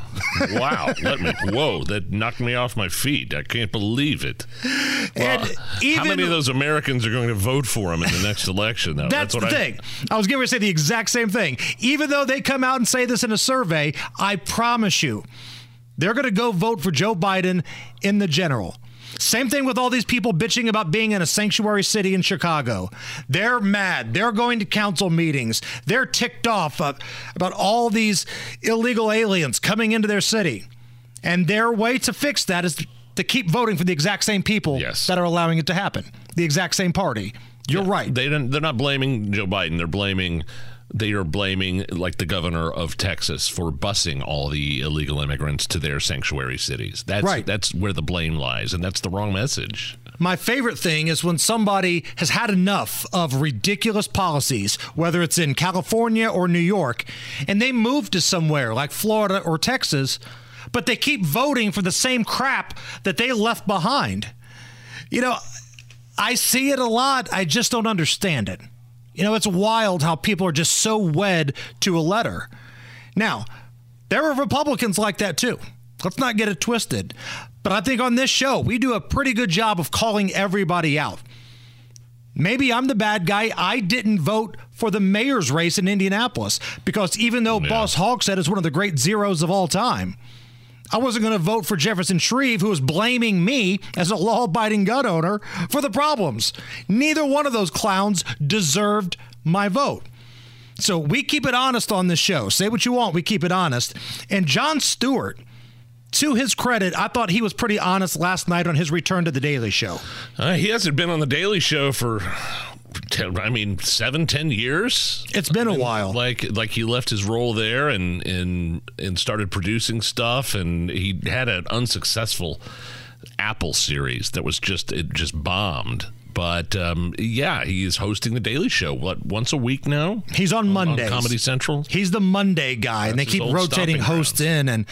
Wow. Let me, whoa, that knocked me off my feet. I can't believe it. Well, and even, how many of those Americans are going to vote for him in the next election? Though? That's, that's the I, thing. I was going to say the exact same thing. Even though they come out and say this in a survey, I promise you, they're going to go vote for Joe Biden in the general. Same thing with all these people bitching about being in a sanctuary city in Chicago. They're mad. They're going to council meetings. They're ticked off about all these illegal aliens coming into their city. And their way to fix that is to keep voting for the exact same people yes. that are allowing it to happen, the exact same party. You're yeah, right. They they're not blaming Joe Biden. They're blaming they are blaming, like the governor of Texas, for busing all the illegal immigrants to their sanctuary cities. That's Right. that's where the blame lies, and that's the wrong message. My favorite thing is when somebody has had enough of ridiculous policies, whether it's in California or New York, and they move to somewhere like Florida or Texas, but they keep voting for the same crap that they left behind. You know, I see it a lot. I just don't understand it. You know, it's wild how people are just so wed to a letter. Now, there are Republicans like that too. Let's not get it twisted. But I think on this show, we do a pretty good job of calling everybody out. Maybe I'm the bad guy. I didn't vote for the mayor's race in Indianapolis because even though Boss Hogg said it's one of the great zeros of all time, I wasn't going to vote for Jefferson Shreve, who was blaming me as a law abiding gun owner for the problems. Neither one of those clowns deserved my vote. So we keep it honest on this show. Say what you want, we keep it honest. And Jon Stewart, to his credit, I thought he was pretty honest last night on his return to the Daily Show. Uh, he hasn't been on the Daily Show for, ten, I mean, seven, ten years. It's been a while. Like, like he left his role there and and and started producing stuff, and he had an unsuccessful Apple series that was just it just bombed. But um, yeah, he is hosting the Daily Show. What once a week now? He's on Monday, Comedy Central. He's the Monday guy, and they keep rotating hosts in. And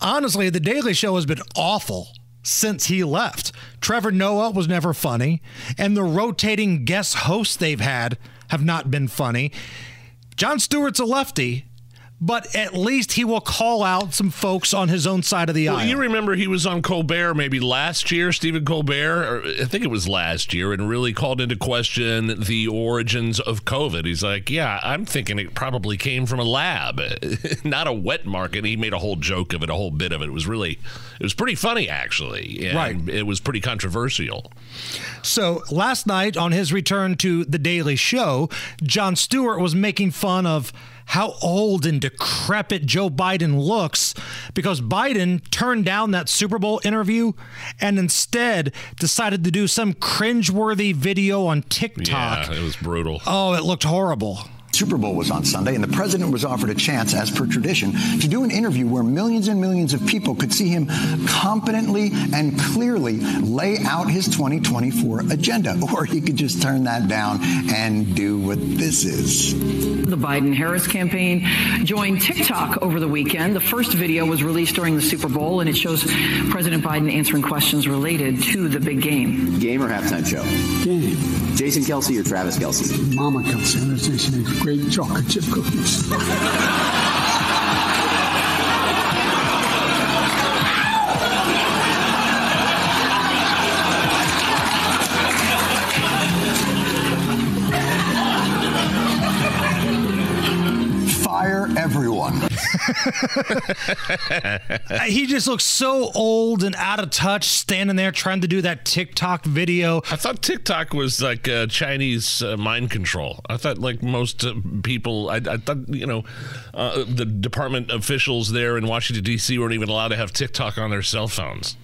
honestly, the Daily Show has been awful since he left. Trevor Noah was never funny, and the rotating guest hosts they've had have not been funny. Jon Stewart's a lefty, but at least he will call out some folks on his own side of the Well, aisle. you remember he was on Colbert maybe last year, Stephen Colbert, or I think it was last year, and really called into question the origins of COVID. He's like, "Yeah, I'm thinking it probably came from a lab, not a wet market." He made a whole joke of it, a whole bit of it. It was really, it was pretty funny actually, and Right. It was pretty controversial. So last night on his return to The Daily Show, Jon Stewart was making fun of how old and decrepit Joe Biden looks because Biden turned down that Super Bowl interview and instead decided to do some cringeworthy video on TikTok. Yeah, it was brutal. Oh, it looked horrible. Super Bowl was on Sunday, and the president was offered a chance, as per tradition, to do an interview where millions and millions of people could see him competently and clearly lay out his 2024 agenda. Or he could just turn that down and do what this is. The Biden Harris campaign joined TikTok over the weekend. The first video was released during the Super Bowl, and it shows President Biden answering questions related to the big game. Game or halftime show? Game. Jason Kelce or Travis Kelce? Mama Kelce, makes great chocolate chip cookies. he just looks so old and out of touch standing there trying to do that TikTok video. I thought TikTok was like uh, Chinese uh, mind control. I thought like most uh, people, I, I thought you know, uh, the department officials there in Washington D.C. weren't even allowed to have TikTok on their cell phones.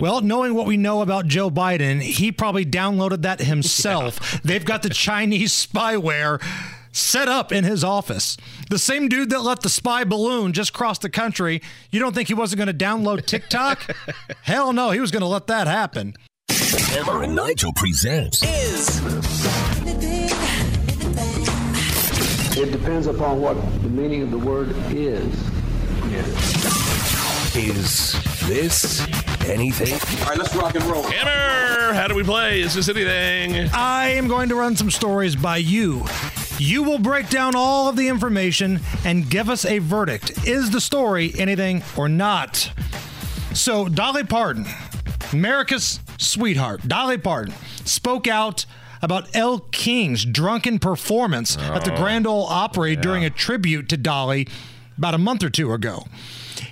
Well, knowing what we know about Joe Biden, he probably downloaded that himself. They've got the Chinese spyware set up in his office. The same dude that let the spy balloon just cross the country. You don't think he wasn't going to download TikTok? Hell no, he was going to let that happen. Hammer and Nigel presents is It depends upon what the meaning of the word is. Is This Anything? All right, let's rock and roll. Hammer, how do we play? Is this anything? I am going to run some stories by you. You will break down all of the information and give us a verdict. Is the story anything or not? So, Dolly Parton, America's sweetheart, Dolly Parton, spoke out about Elle King's drunken performance at the Oh, Grand Ole Opry during a tribute to Dolly about a month or two ago.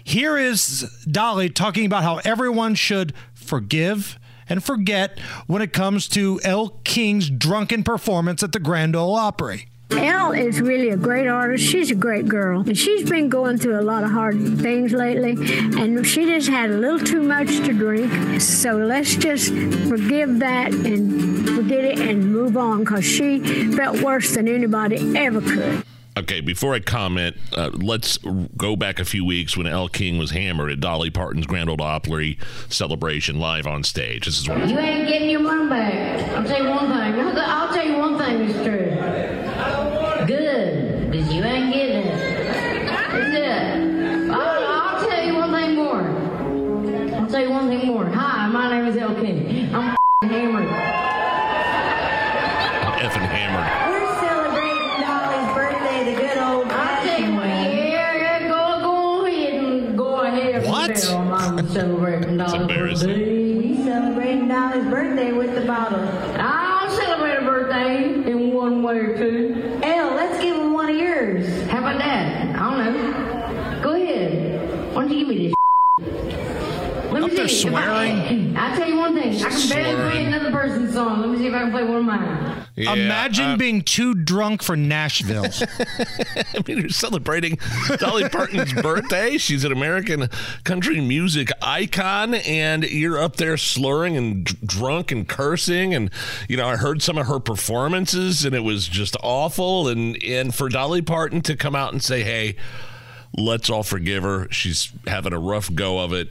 Here is Dolly talking about how everyone should forgive and forget when it comes to Elle King's drunken performance at the Grand Ole Opry. Elle is really a great artist. She's a great girl. And she's been going through a lot of hard things lately. And she just had a little too much to drink. So let's just forgive that and forget it and move on because she felt worse than anybody ever could. Okay, before I comment, uh, let's go back a few weeks when Elle King was hammered at Dolly Parton's Grand Ole Opry celebration live on stage. This is what You ain't getting your money back. I'll tell you one thing. I'll, I'll tell you one thing is true. Hi, my name is Elle King. I'm hammered. effing hammered. We're celebrating Dolly's birthday the good old fashioned way. Yeah, yeah, go, go ahead and go ahead. What? Pharaoh. I'm celebrating Dolly's embarrassing. birthday. We celebrating Dolly's birthday with the bottle. I'll celebrate a birthday in one way or two. Elle, let's give him one of yours. How about that? I don't know. Go ahead. Why don't you give me this? Let me Up there see. If I- I'll tell you one thing. I can barely play another person's song. Let me see if I can play one of mine. Imagine uh, being too drunk for Nashville. I mean, you're celebrating Dolly Parton's birthday. She's an American country music icon, and you're up there slurring and d- drunk and cursing. And you know, I heard some of her performances, and it was just awful. And and for Dolly Parton to come out and say, "Hey, let's all forgive her. She's having a rough go of it."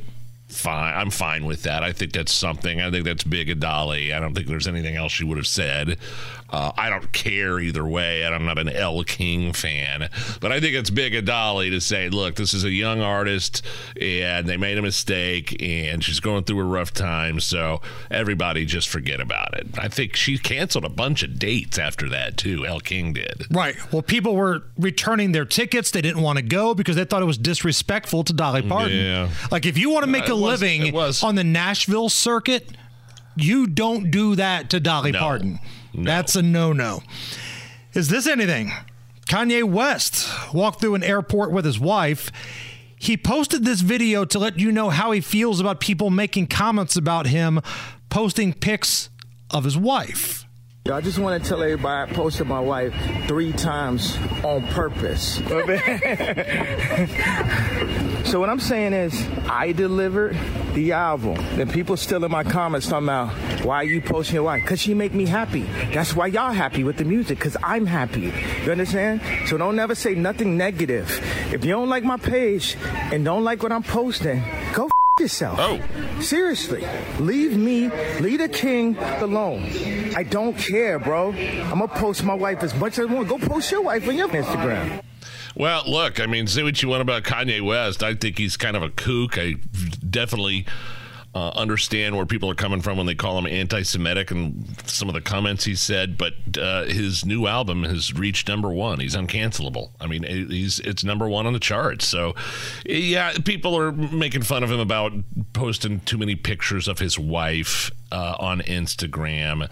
Fine, I'm fine with that. I think that's something. I think that's big of Dolly. I don't think there's anything else she would have said. Uh, I don't care either way. and I'm not an Elle King fan, but I think it's big of Dolly to say, look, this is a young artist and they made a mistake and she's going through a rough time. So everybody just forget about it. I think she canceled a bunch of dates after that too. Elle King did. Right. Well, people were returning their tickets. They didn't want to go because they thought it was disrespectful to Dolly Parton. Yeah. Like, if you want to make Uh, a was- living on the Nashville circuit, you don't do that to Dolly No. Parton. That's a no no. Is this anything? Kanye West walked through an airport with his wife. He posted this video to let you know how he feels about people making comments about him posting pics of his wife. Yo, I just want to tell everybody I posted my wife three times on purpose. so what I'm saying is, I delivered the album. Then people still in my comments talking about why are you posting your wife? Cause she make me happy. That's why y'all happy with the music. Cause I'm happy. You understand? So don't never say nothing negative. If you don't like my page and don't like what I'm posting, go. F- yourself. Oh. Seriously. Leave me, leave the king alone. I don't care, bro. I'm gonna post my wife as much as I want. Go post your wife on your Instagram. Well, look, I mean, say what you want about Kanye West. I think he's kind of a kook. I definitely uh, understand where people are coming from when they call him anti-Semitic and some of the comments he said. But uh, his new album has reached number one. He's uncancelable. I mean, he's it's number one on the charts. So, yeah, people are making fun of him about posting too many pictures of his wife uh, on Instagram.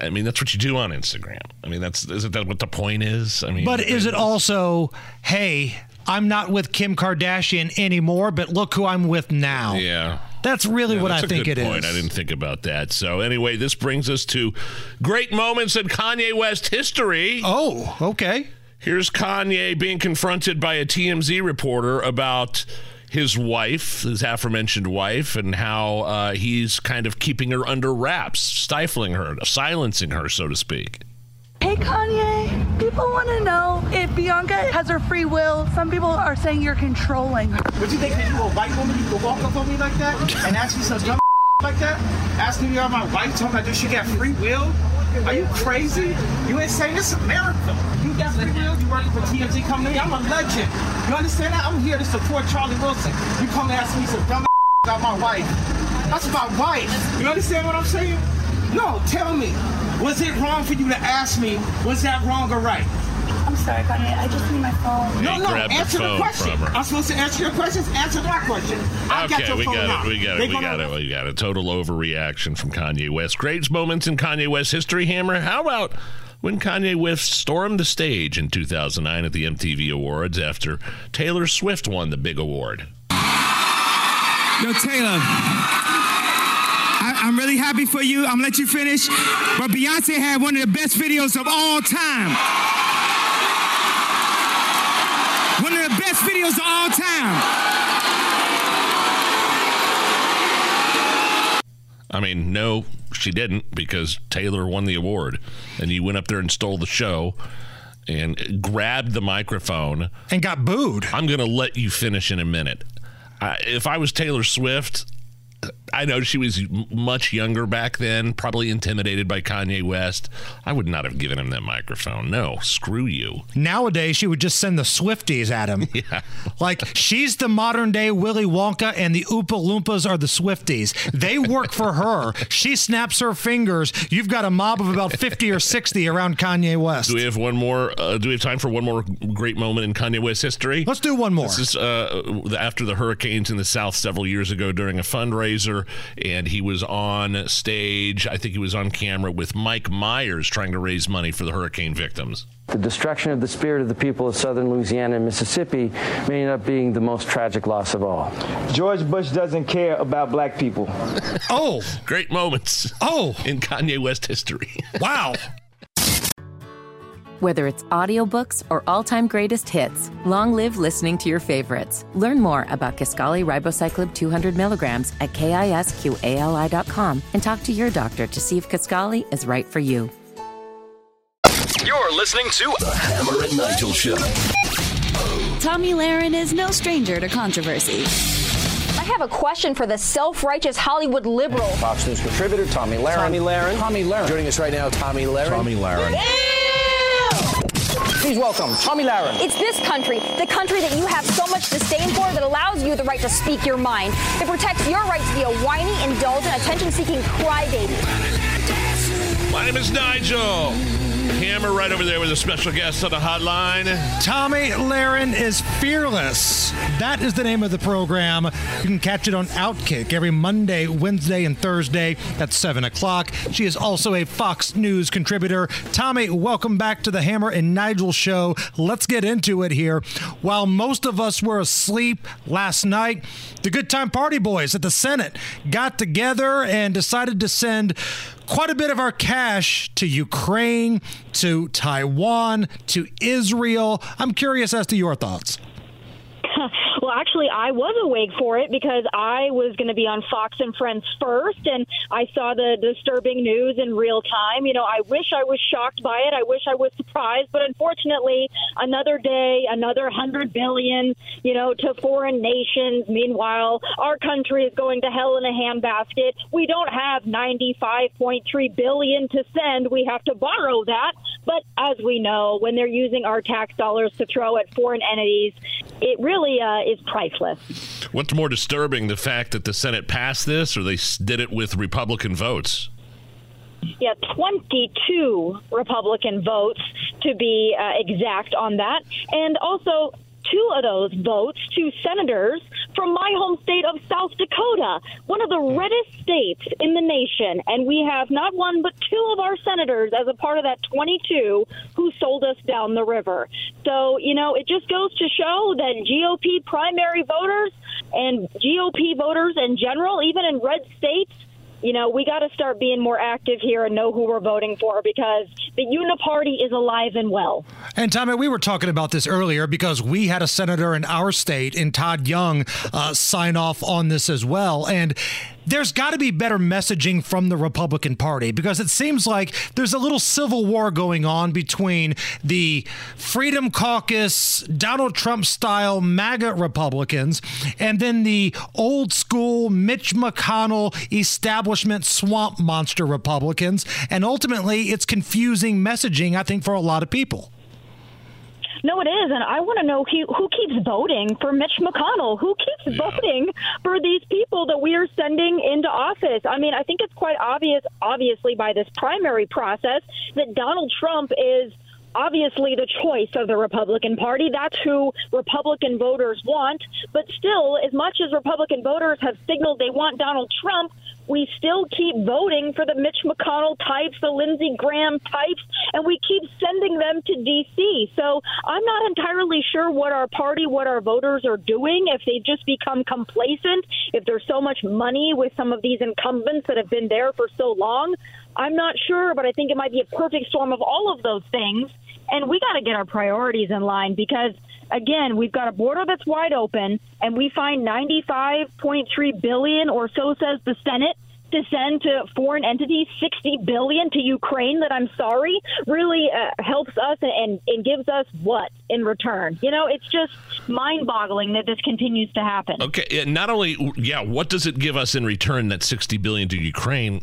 I mean, that's what you do on Instagram. I mean, that's isn't that what the point is? I mean, But is it also, hey, I'm not with Kim Kardashian anymore, but look who I'm with now? Yeah. That's really Yeah, what that's I think it is. point. I didn't think about that. So anyway, this brings us to great moments in Kanye West history. Oh, okay. Here's Kanye being confronted by a TMZ reporter about his wife, his aforementioned wife, and how uh, he's kind of keeping her under wraps, stifling her, silencing her, so to speak. Hey Kanye, people want to know if Bianca has her free will. Some people are saying you're controlling. Would you think that you a white woman, you could walk up on me like that and ask me some dumb like that? Ask me about my wife, talking about does she got free will? Are you crazy? You insane? This is America. You got free will? You working for TMZ company? I'm a legend. You understand that? I'm here to support Charlie Wilson. You come ask me some dumb about my wife. That's my wife. You understand what I'm saying? No, tell me. Was it wrong for you to ask me? Was that wrong or right? I'm sorry, Kanye. I just need my phone. No, no, grabbed the answer the question. from her. I'm supposed to answer your questions. Answer that question. I got okay, your we phone got now. it. We got They it. We got it. We got it. Total overreaction from Kanye West. Great moments in Kanye West history. Hammer. How about when Kanye West stormed the stage in 2009 at the MTV Awards after Taylor Swift won the big award? Yo, Taylor. I, I'm really happy for you. I'm gonna let you finish. But Beyonce had one of the best videos of all time. One of the best videos of all time. I mean, no, she didn't because Taylor won the award, and you went up there and stole the show. and grabbed the microphone and got booed. I'm going to let you finish in a minute. Uh, if I was Taylor Swift, I know she was much younger back then, probably intimidated by Kanye West. I would not have given him that microphone. No, screw you. Nowadays, she would just send the Swifties at him. Yeah. Like, she's the modern day Willy Wonka, and the Oompa Loompas are the Swifties. They work for her. She snaps her fingers. You've got a mob of about 50 or 60 around Kanye West. Do we have one more? Uh, do we have time for one more great moment in Kanye West history? Let's do one more. This is uh, after the hurricanes in the South several years ago during a fundraiser, and he was on stage. I think he was on camera with Mike Myers trying to raise money for the hurricane victims. The destruction of the spirit of the people of southern Louisiana and Mississippi may end up being the most tragic loss of all. George Bush doesn't care about black people. oh, great moments. Oh, in Kanye West history. Wow. Whether it's audiobooks or all-time greatest hits, long live listening to your favorites. Learn more about Kisqali Ribociclib 200 milligrams at kisqali.com and talk to your doctor to see if Kisqali is right for you. You're listening to The Hammer and Nigel Show. Tomi Lahren is no stranger to controversy. I have a question for the self-righteous Hollywood liberal. Fox News contributor Tomi Lahren. Tomi Lahren. Tomi Lahren. Joining us right now, Tomi Lahren. Tomi Lahren. Please welcome Tomi Lahren. It's this country, the country that you have so much disdain for, that allows you the right to speak your mind. It protects your right to be a whiny, indulgent, attention-seeking crybaby. My name is Nigel. Hammer right over there with a special guest on the hotline. Tomi Lahren is fearless. That is the name of the program. You can catch it on Outkick every Monday, Wednesday, and Thursday at 7 o'clock. She is also a Fox News contributor. Tomi, welcome back to the Hammer and Nigel show. Let's get into it here. While most of us were asleep last night, the Good Time Party Boys at the Senate got together and decided to send quite a bit of our cash to Ukraine, to Taiwan, to Israel. I'm curious as to your thoughts. Well, actually, I was awake for it because I was going to be on Fox and Friends first, and I saw the disturbing news in real time. You know, I wish I was shocked by it. I wish I was surprised, but unfortunately, another day, another hundred billion, you know, to foreign nations. Meanwhile, our country is going to hell in a handbasket. We don't have 95.3 billion to send. We have to borrow that. But as we know, when they're using our tax dollars to throw at foreign entities, it really uh, is priceless. What's more disturbing, the fact that the Senate passed this, or they did it with Republican votes? Yeah, 22 Republican votes to be uh, exact on that. And also, two of those votes to senators from my home state of South Dakota, one of the hmm. reddest states in the nation. And we have not one, but two of our senators as a part of that 22 who sold us down the river. So, you know, it just goes to show that GOP primary voters and GOP voters in general, even in red states, you know, we got to start being more active here and know who we're voting for because the Uniparty is alive and well. And Tomi, we were talking about this earlier because we had a senator in our state, in Todd Young, uh, sign off on this as well. And there's got to be better messaging from the Republican Party because it seems like there's a little civil war going on between the Freedom Caucus, Donald Trump style MAGA Republicans, and then the old school Mitch McConnell establishment swamp monster Republicans. And ultimately, it's confusing messaging, I think, for a lot of people. No, it is, and I want to know who, who keeps voting for Mitch McConnell. Who keeps yeah. voting for these people that we are sending into office? I mean, I think it's quite obvious, obviously, by this primary process, that Donald Trump is obviously the choice of the Republican Party. That's who Republican voters want. But still, as much as Republican voters have signaled they want Donald Trump, we still keep voting for the Mitch McConnell types, the Lindsey Graham types, and we keep sending them to D.C. So I'm not entirely sure what our party, what our voters are doing, if they just become complacent, if there's so much money with some of these incumbents that have been there for so long. I'm not sure, but I think it might be a perfect storm of all of those things. And we got to get our priorities in line because, again, we've got a border that's wide open, and we find 95.3 billion, or so says the Senate, to send to foreign entities 60 billion to Ukraine that I'm sorry really uh, helps us and, and gives us what in return? You know, it's just mind-boggling that this continues to happen. Okay, not only yeah, what does it give us in return that 60 billion to Ukraine?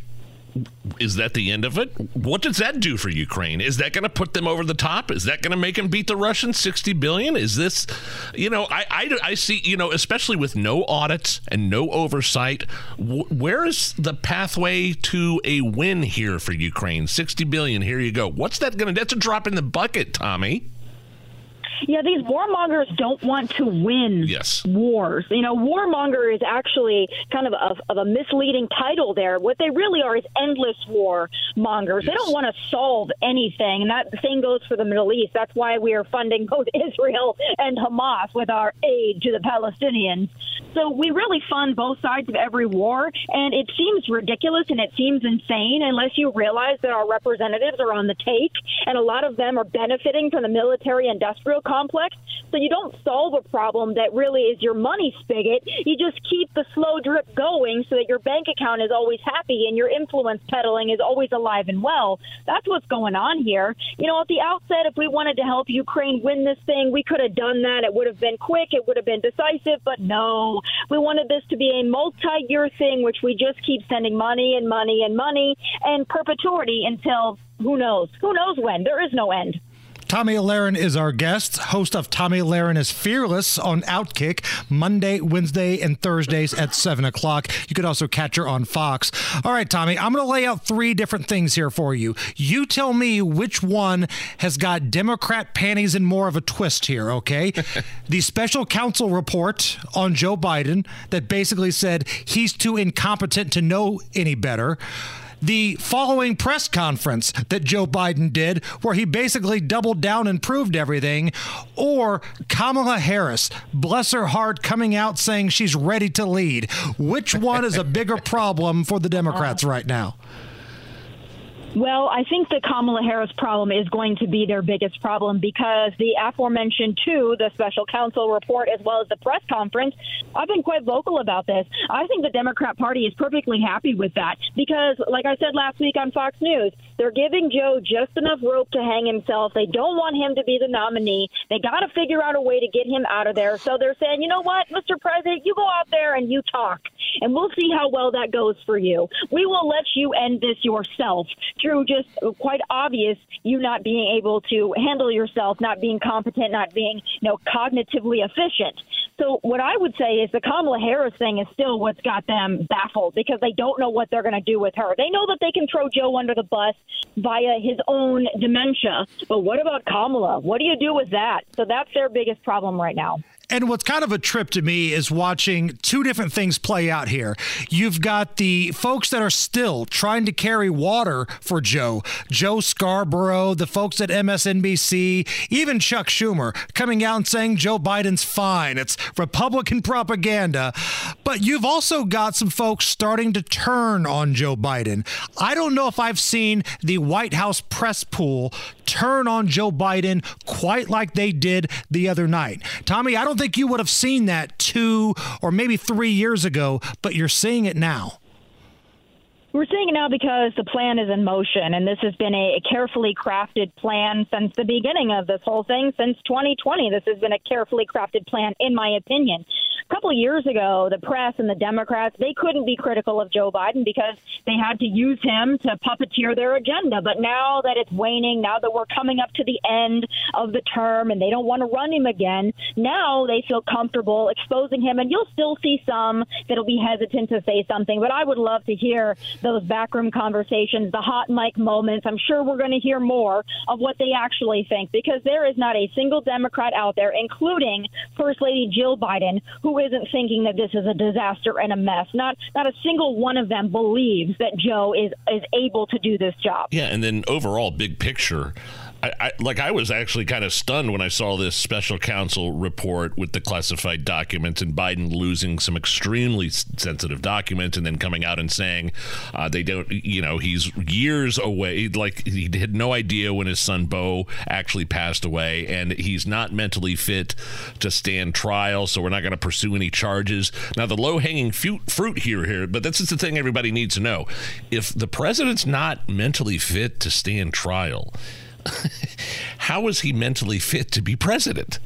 Is that the end of it? What does that do for Ukraine? Is that going to put them over the top? Is that going to make them beat the Russians 60 billion? Is this, you know, I, I, I see, you know, especially with no audits and no oversight, where is the pathway to a win here for Ukraine? 60 billion, here you go. What's that going to, that's a drop in the bucket, Tomi. Yeah, these warmongers don't want to win yes. wars. You know, warmonger is actually kind of a, of a misleading title there. What they really are is endless war mongers. Yes. They don't want to solve anything, and that same goes for the Middle East. That's why we are funding both Israel and Hamas with our aid to the Palestinians. So we really fund both sides of every war, and it seems ridiculous and it seems insane unless you realize that our representatives are on the take, and a lot of them are benefiting from the military-industrial complex. So you don't solve a problem that really is your money spigot. You just keep the slow drip going so that your bank account is always happy and your influence peddling is always alive and well. That's what's going on here. You know, at the outset, if we wanted to help Ukraine win this thing, we could have done that. It would have been quick, it would have been decisive, but no. We wanted this to be a multi year thing, which we just keep sending money and money and money and perpetuity until who knows? Who knows when? There is no end. Tomi Lahren is our guest, host of Tomi Lahren is Fearless on Outkick, Monday, Wednesday, and Thursdays at 7 o'clock. You could also catch her on Fox. All right, Tomi, I'm going to lay out three different things here for you. You tell me which one has got Democrat panties and more of a twist here, okay? the special counsel report on Joe Biden that basically said he's too incompetent to know any better the following press conference that Joe Biden did, where he basically doubled down and proved everything, or Kamala Harris, bless her heart, coming out saying she's ready to lead. Which one is a bigger problem for the Democrats oh. right now? Well, I think the Kamala Harris problem is going to be their biggest problem because the aforementioned two, the special counsel report as well as the press conference, I've been quite vocal about this. I think the Democrat Party is perfectly happy with that because, like I said last week on Fox News, they're giving Joe just enough rope to hang himself. They don't want him to be the nominee. They got to figure out a way to get him out of there. So they're saying, you know what, Mr. President, you go out there and you talk, and we'll see how well that goes for you. We will let you end this yourself through just quite obvious you not being able to handle yourself, not being competent, not being you know cognitively efficient. So what I would say is the Kamala Harris thing is still what's got them baffled because they don't know what they're going to do with her. They know that they can throw Joe under the bus via his own dementia, but what about Kamala? What do you do with that? So that's their biggest problem right now. And what's kind of a trip to me is watching two different things play out here. You've got the folks that are still trying to carry water for Joe, Joe Scarborough, the folks at MSNBC, even Chuck Schumer coming out and saying Joe Biden's fine. It's Republican propaganda. But you've also got some folks starting to turn on Joe Biden. I don't know if I've seen the White House press pool turn on Joe Biden quite like they did the other night. Tomi, I don't think you would have seen that two or maybe three years ago, but you're seeing it now. We're seeing it now because the plan is in motion, and this has been a carefully crafted plan since the beginning of this whole thing, since 2020. This has been a carefully crafted plan, in my opinion a couple of years ago, the press and the Democrats, they couldn't be critical of Joe Biden because they had to use him to puppeteer their agenda. But now that it's waning, now that we're coming up to the end of the term and they don't want to run him again, now they feel comfortable exposing him. And you'll still see some that'll be hesitant to say something. But I would love to hear those backroom conversations, the hot mic moments. I'm sure we're going to hear more of what they actually think because there is not a single Democrat out there, including First Lady Jill Biden, who isn't thinking that this is a disaster and a mess. Not not a single one of them believes that Joe is is able to do this job. Yeah, and then overall, big picture I, I, like I was actually kind of stunned when I saw this special counsel report with the classified documents and Biden losing some extremely sensitive documents and then coming out and saying uh, they don't, you know, he's years away. Like he had no idea when his son Bo actually passed away, and he's not mentally fit to stand trial, so we're not going to pursue any charges. Now the low hanging fruit here, here, but this is the thing everybody needs to know: if the president's not mentally fit to stand trial how is he mentally fit to be president?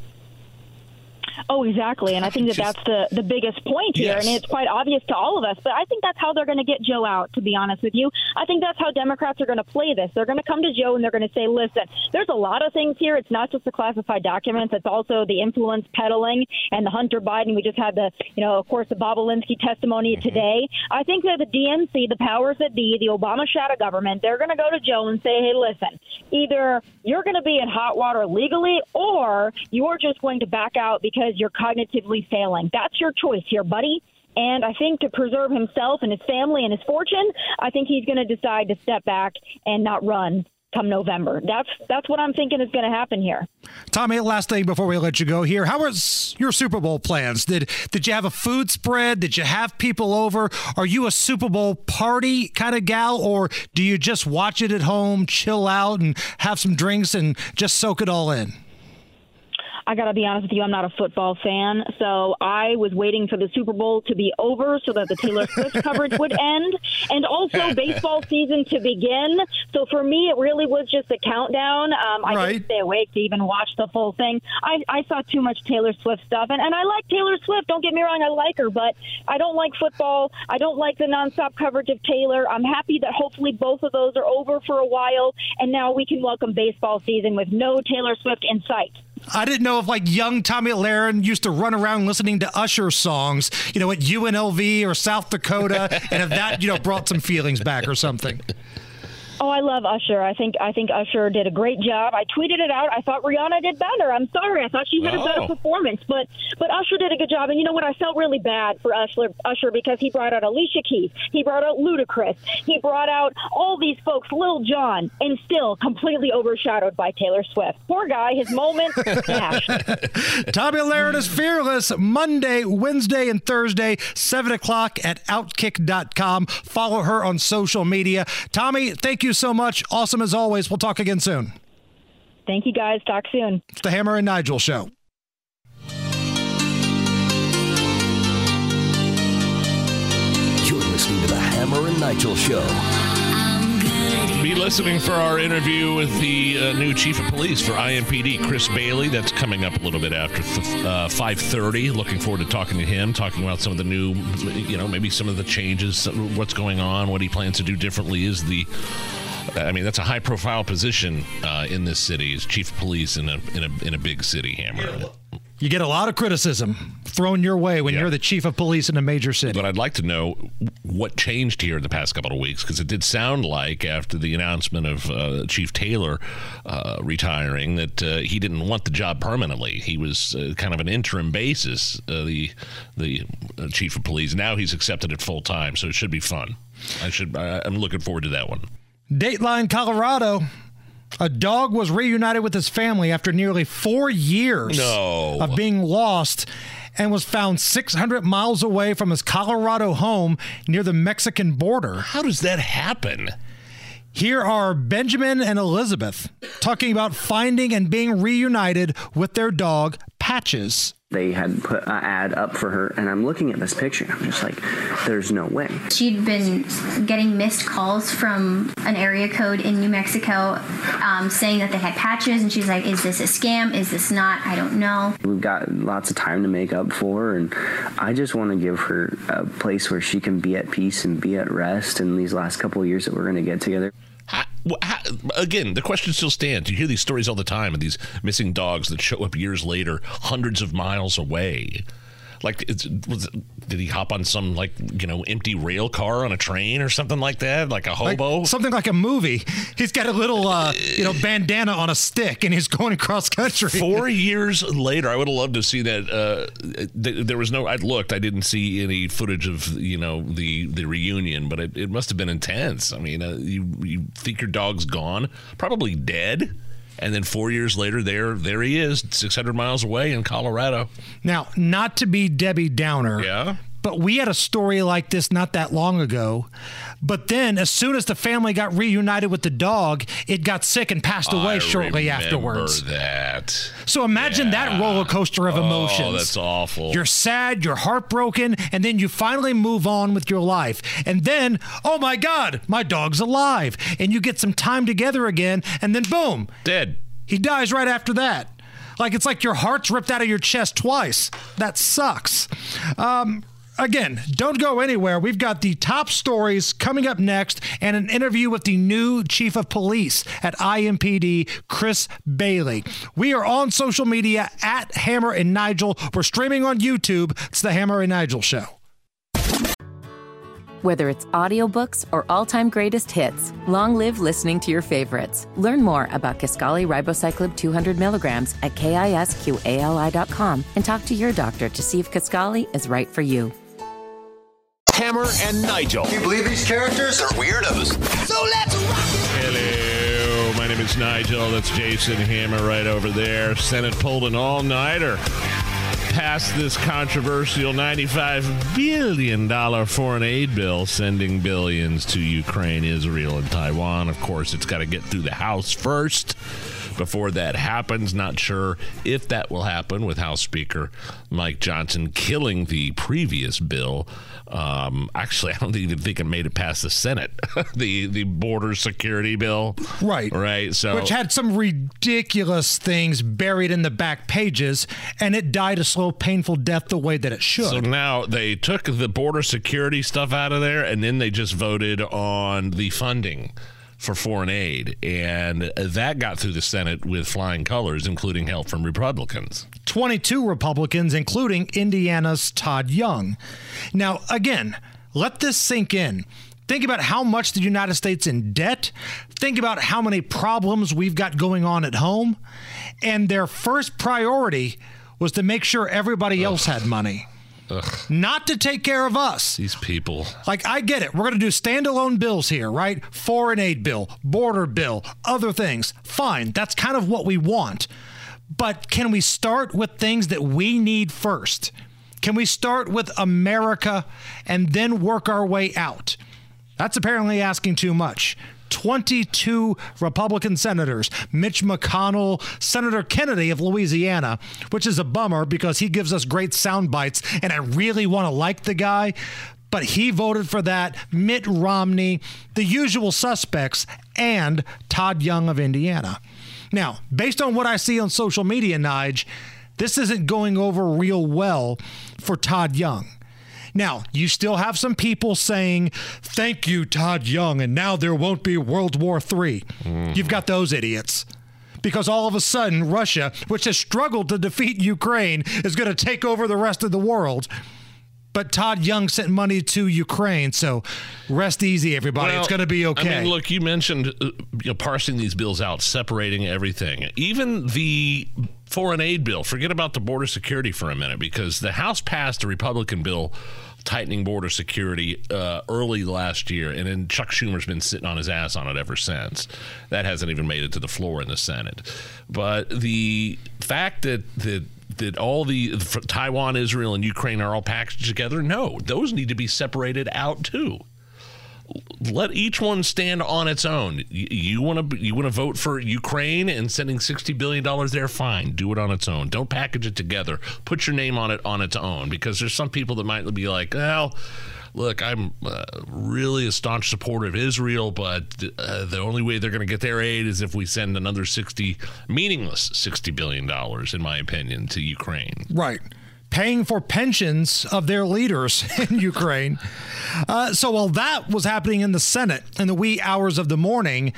Oh, exactly. And I think that that's the, the biggest point here. Yes. And it's quite obvious to all of us. But I think that's how they're going to get Joe out, to be honest with you. I think that's how Democrats are going to play this. They're going to come to Joe and they're going to say, listen, there's a lot of things here. It's not just the classified documents, it's also the influence peddling and the Hunter Biden. We just had the, you know, of course, the Bobulinski testimony mm-hmm. today. I think that the DNC, the powers that be, the Obama shadow government, they're going to go to Joe and say, hey, listen, either you're going to be in hot water legally or you're just going to back out because you're cognitively failing. That's your choice here, buddy. And I think to preserve himself and his family and his fortune, I think he's going to decide to step back and not run come November. That's that's what I'm thinking is going to happen here. Tomi, last thing before we let you go here. How was your Super Bowl plans? Did did you have a food spread? Did you have people over? Are you a Super Bowl party kind of gal or do you just watch it at home, chill out and have some drinks and just soak it all in? I got to be honest with you, I'm not a football fan. So I was waiting for the Super Bowl to be over so that the Taylor Swift coverage would end and also baseball season to begin. So for me, it really was just a countdown. Um, I right. didn't stay awake to even watch the full thing. I, I saw too much Taylor Swift stuff. And, and I like Taylor Swift. Don't get me wrong, I like her, but I don't like football. I don't like the nonstop coverage of Taylor. I'm happy that hopefully both of those are over for a while. And now we can welcome baseball season with no Taylor Swift in sight. I didn't know if like young Tomi Lahren used to run around listening to Usher songs, you know, at UNLV or South Dakota, and if that, you know, brought some feelings back or something. Oh, I love Usher. I think I think Usher did a great job. I tweeted it out. I thought Rihanna did better. I'm sorry. I thought she had oh. a better performance, but but Usher did a good job. And you know what? I felt really bad for Usher Usher because he brought out Alicia Keys, he brought out Ludacris, he brought out all these folks, Lil Jon, and still completely overshadowed by Taylor Swift. Poor guy. His moment smashed. Tomi Lahren is fearless. Monday, Wednesday, and Thursday, seven o'clock at Outkick.com. Follow her on social media. Tomi, thank you so much. Awesome as always. We'll talk again soon. Thank you, guys. Talk soon. It's the Hammer and Nigel show. You're listening to the Hammer and Nigel show. Be listening for our interview with the uh, new chief of police for IMPD, Chris Bailey. That's coming up a little bit after uh, 5:30. Looking forward to talking to him, talking about some of the new, you know, maybe some of the changes, what's going on, what he plans to do differently. Is the I mean, that's a high profile position uh, in this city as chief of police in a, in a, in a big city, Hammer. You get a lot of criticism thrown your way when yeah. you're the chief of police in a major city. But I'd like to know what changed here in the past couple of weeks because it did sound like after the announcement of uh, Chief Taylor uh, retiring that uh, he didn't want the job permanently. He was uh, kind of an interim basis, uh, the the uh, chief of police. Now he's accepted it full time, so it should be fun. I should. I'm looking forward to that one. Dateline, Colorado. A dog was reunited with his family after nearly four years no. of being lost and was found 600 miles away from his Colorado home near the Mexican border. How does that happen? Here are Benjamin and Elizabeth talking about finding and being reunited with their dog, Patches they had put an ad up for her and i'm looking at this picture i'm just like there's no way. She'd been getting missed calls from an area code in new mexico um, saying that they had patches and she's like is this a scam? Is this not? I don't know. We've got lots of time to make up for and i just want to give her a place where she can be at peace and be at rest in these last couple of years that we're going to get together how, how, again, the question still stands. You hear these stories all the time of these missing dogs that show up years later, hundreds of miles away. Like, was, did he hop on some like you know empty rail car on a train or something like that, like a hobo? Like, something like a movie. He's got a little uh, you know bandana on a stick and he's going across country. Four years later, I would have loved to see that. Uh, th- there was no. I looked. I didn't see any footage of you know the the reunion, but it, it must have been intense. I mean, uh, you you think your dog's gone, probably dead And then four years later, there there he is, 600 miles away in Colorado. Now, not to be Debbie Downer. Yeah. But we had a story like this not that long ago. But then, as soon as the family got reunited with the dog, it got sick and passed away I shortly remember afterwards. that. So imagine that roller coaster of emotions. Oh, that's awful. You're sad, you're heartbroken, and then you finally move on with your life. And then, oh my God, my dog's alive. And you get some time together again, and then boom, dead. He dies right after that. Like it's like your heart's ripped out of your chest twice. That sucks. Um, Again, don't go anywhere. We've got the top stories coming up next and an interview with the new chief of police at IMPD, Chris Bailey. We are on social media at Hammer and Nigel. We're streaming on YouTube. It's the Hammer and Nigel Show. Whether it's audiobooks or all-time greatest hits, long live listening to your favorites. Learn more about Kisqali Ribociclib 200 milligrams at kisqali.com and talk to your doctor to see if Kisqali is right for you. Hammer and Nigel. Can you believe these characters are weirdos? So let's rock Hello, my name is Nigel. That's Jason Hammer right over there. Senate pulled an all-nighter. Passed this controversial $95 billion foreign aid bill, sending billions to Ukraine, Israel, and Taiwan. Of course, it's got to get through the House first before that happens. Not sure if that will happen with House Speaker Mike Johnson killing the previous bill. Um, actually, I don't even think it made it past the Senate. the the border security bill, right? Right. So Which had some ridiculous things buried in the back pages, and it died a slow, painful death the way that it should. So now they took the border security stuff out of there, and then they just voted on the funding for foreign aid, and that got through the Senate with flying colors, including help from Republicans. 22 Republicans, including Indiana's Todd Young. Now, again, let this sink in. Think about how much the United States in debt. Think about how many problems we've got going on at home. And their first priority was to make sure everybody else had money. Ugh. Not to take care of us. These people. Like, I get it. We're going to do standalone bills here, right? Foreign aid bill, border bill, other things. Fine. That's kind of what we want. But can we start with things that we need first? Can we start with America and then work our way out? That's apparently asking too much. 22 Republican senators, Mitch McConnell, Senator Kennedy of Louisiana, which is a bummer because he gives us great sound bites and I really want to like the guy. But he voted for that, Mitt Romney, the usual suspects, and Todd Young of Indiana. Now, based on what I see on social media, Nige, this isn't going over real well for Todd Young. Now, you still have some people saying, thank you, Todd Young, and now there won't be World War III. Mm. You've got those idiots. Because all of a sudden, Russia, which has struggled to defeat Ukraine, is going to take over the rest of the world. But Todd Young sent money to Ukraine, so rest easy, everybody. Well, it's going to be okay. I mean, look, you mentioned uh, you know, parsing these bills out, separating everything. Even the foreign aid bill, forget about the border security for a minute, because the House passed a Republican bill tightening border security uh, early last year, and then Chuck Schumer's been sitting on his ass on it ever since. That hasn't even made it to the floor in the Senate. But the fact that that that all the Taiwan, Israel, and Ukraine are all packaged together, no, those need to be separated out too let each one stand on its own. You want to you want to vote for Ukraine and sending sixty billion dollars there? Fine, do it on its own. Don't package it together. Put your name on it on its own because there's some people that might be like, well. Look, I'm uh, really a staunch supporter of Israel, but uh, the only way they're going to get their aid is if we send another 60 meaningless 60 billion dollars in my opinion to Ukraine. Right paying for pensions of their leaders in Ukraine. Uh, so while that was happening in the Senate in the wee hours of the morning,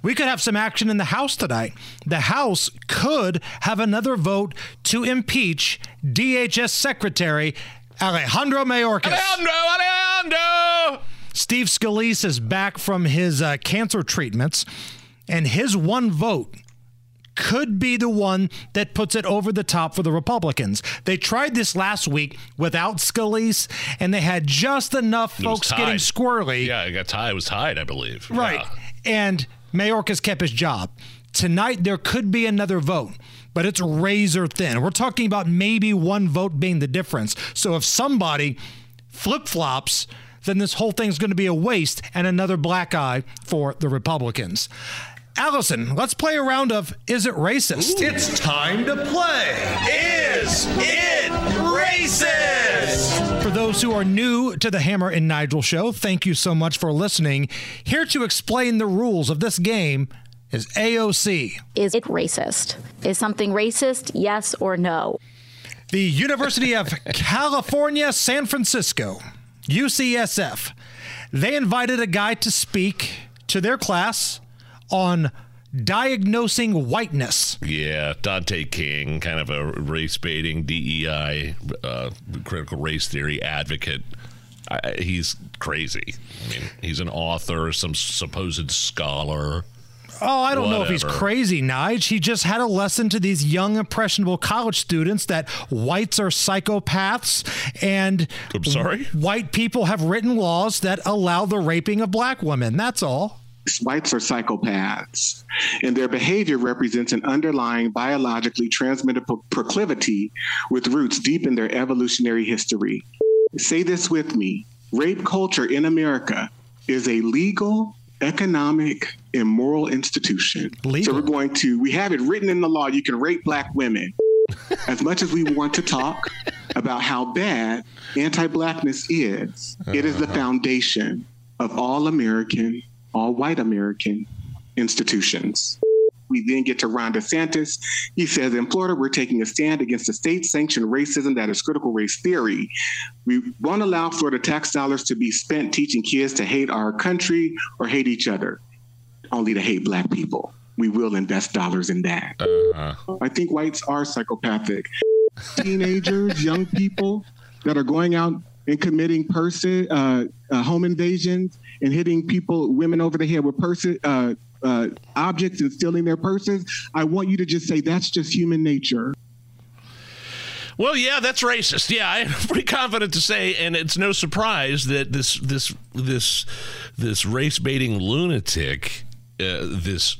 we could have some action in the House tonight. The House could have another vote to impeach DHS Secretary Alejandro Mayorkas. Alejandro, Alejandro! Steve Scalise is back from his uh, cancer treatments, and his one vote could be the one that puts it over the top for the Republicans. They tried this last week without Scalise, and they had just enough folks getting squirrely. Yeah, it got tied. It was tied, I believe. Right. Yeah. And Mayorkas kept his job. Tonight, there could be another vote, but it's razor thin. We're talking about maybe one vote being the difference. So if somebody flip flops, then this whole thing's going to be a waste and another black eye for the Republicans. Allison, let's play a round of Is It Racist? It's time to play. Is it racist? For those who are new to the Hammer and Nigel show, thank you so much for listening. Here to explain the rules of this game is AOC. Is it racist? Is something racist? Yes or no? The University of California, San Francisco, UCSF, they invited a guy to speak to their class on diagnosing whiteness. Yeah, Dante King, kind of a race baiting DEI, uh, critical race theory advocate. I, he's crazy. I mean, he's an author, some supposed scholar. Oh, I don't know if he's crazy, Nige. He just had a lesson to these young, impressionable college students that whites are psychopaths and I'm sorry? white people have written laws that allow the raping of black women. That's all. Whites are psychopaths, and their behavior represents an underlying biologically transmitted pro- proclivity with roots deep in their evolutionary history. Say this with me rape culture in America is a legal, economic, and moral institution. So we're going to, we have it written in the law you can rape black women. as much as we want to talk about how bad anti blackness is, it is the uh-huh. foundation of all American, all white American institutions. We then get to Ron DeSantis. He says in Florida, we're taking a stand against the state sanctioned racism that is critical race theory. We won't allow Florida tax dollars to be spent teaching kids to hate our country or hate each other, only to hate black people. We will invest dollars in that. I think whites are psychopathic. Teenagers, young people that are going out and committing person uh, uh, home invasions and hitting people, women over the head with person uh, uh, objects and stealing their purses. I want you to just say that's just human nature. Well, yeah, that's racist. Yeah, I'm pretty confident to say, and it's no surprise that this this this this race baiting lunatic, uh, this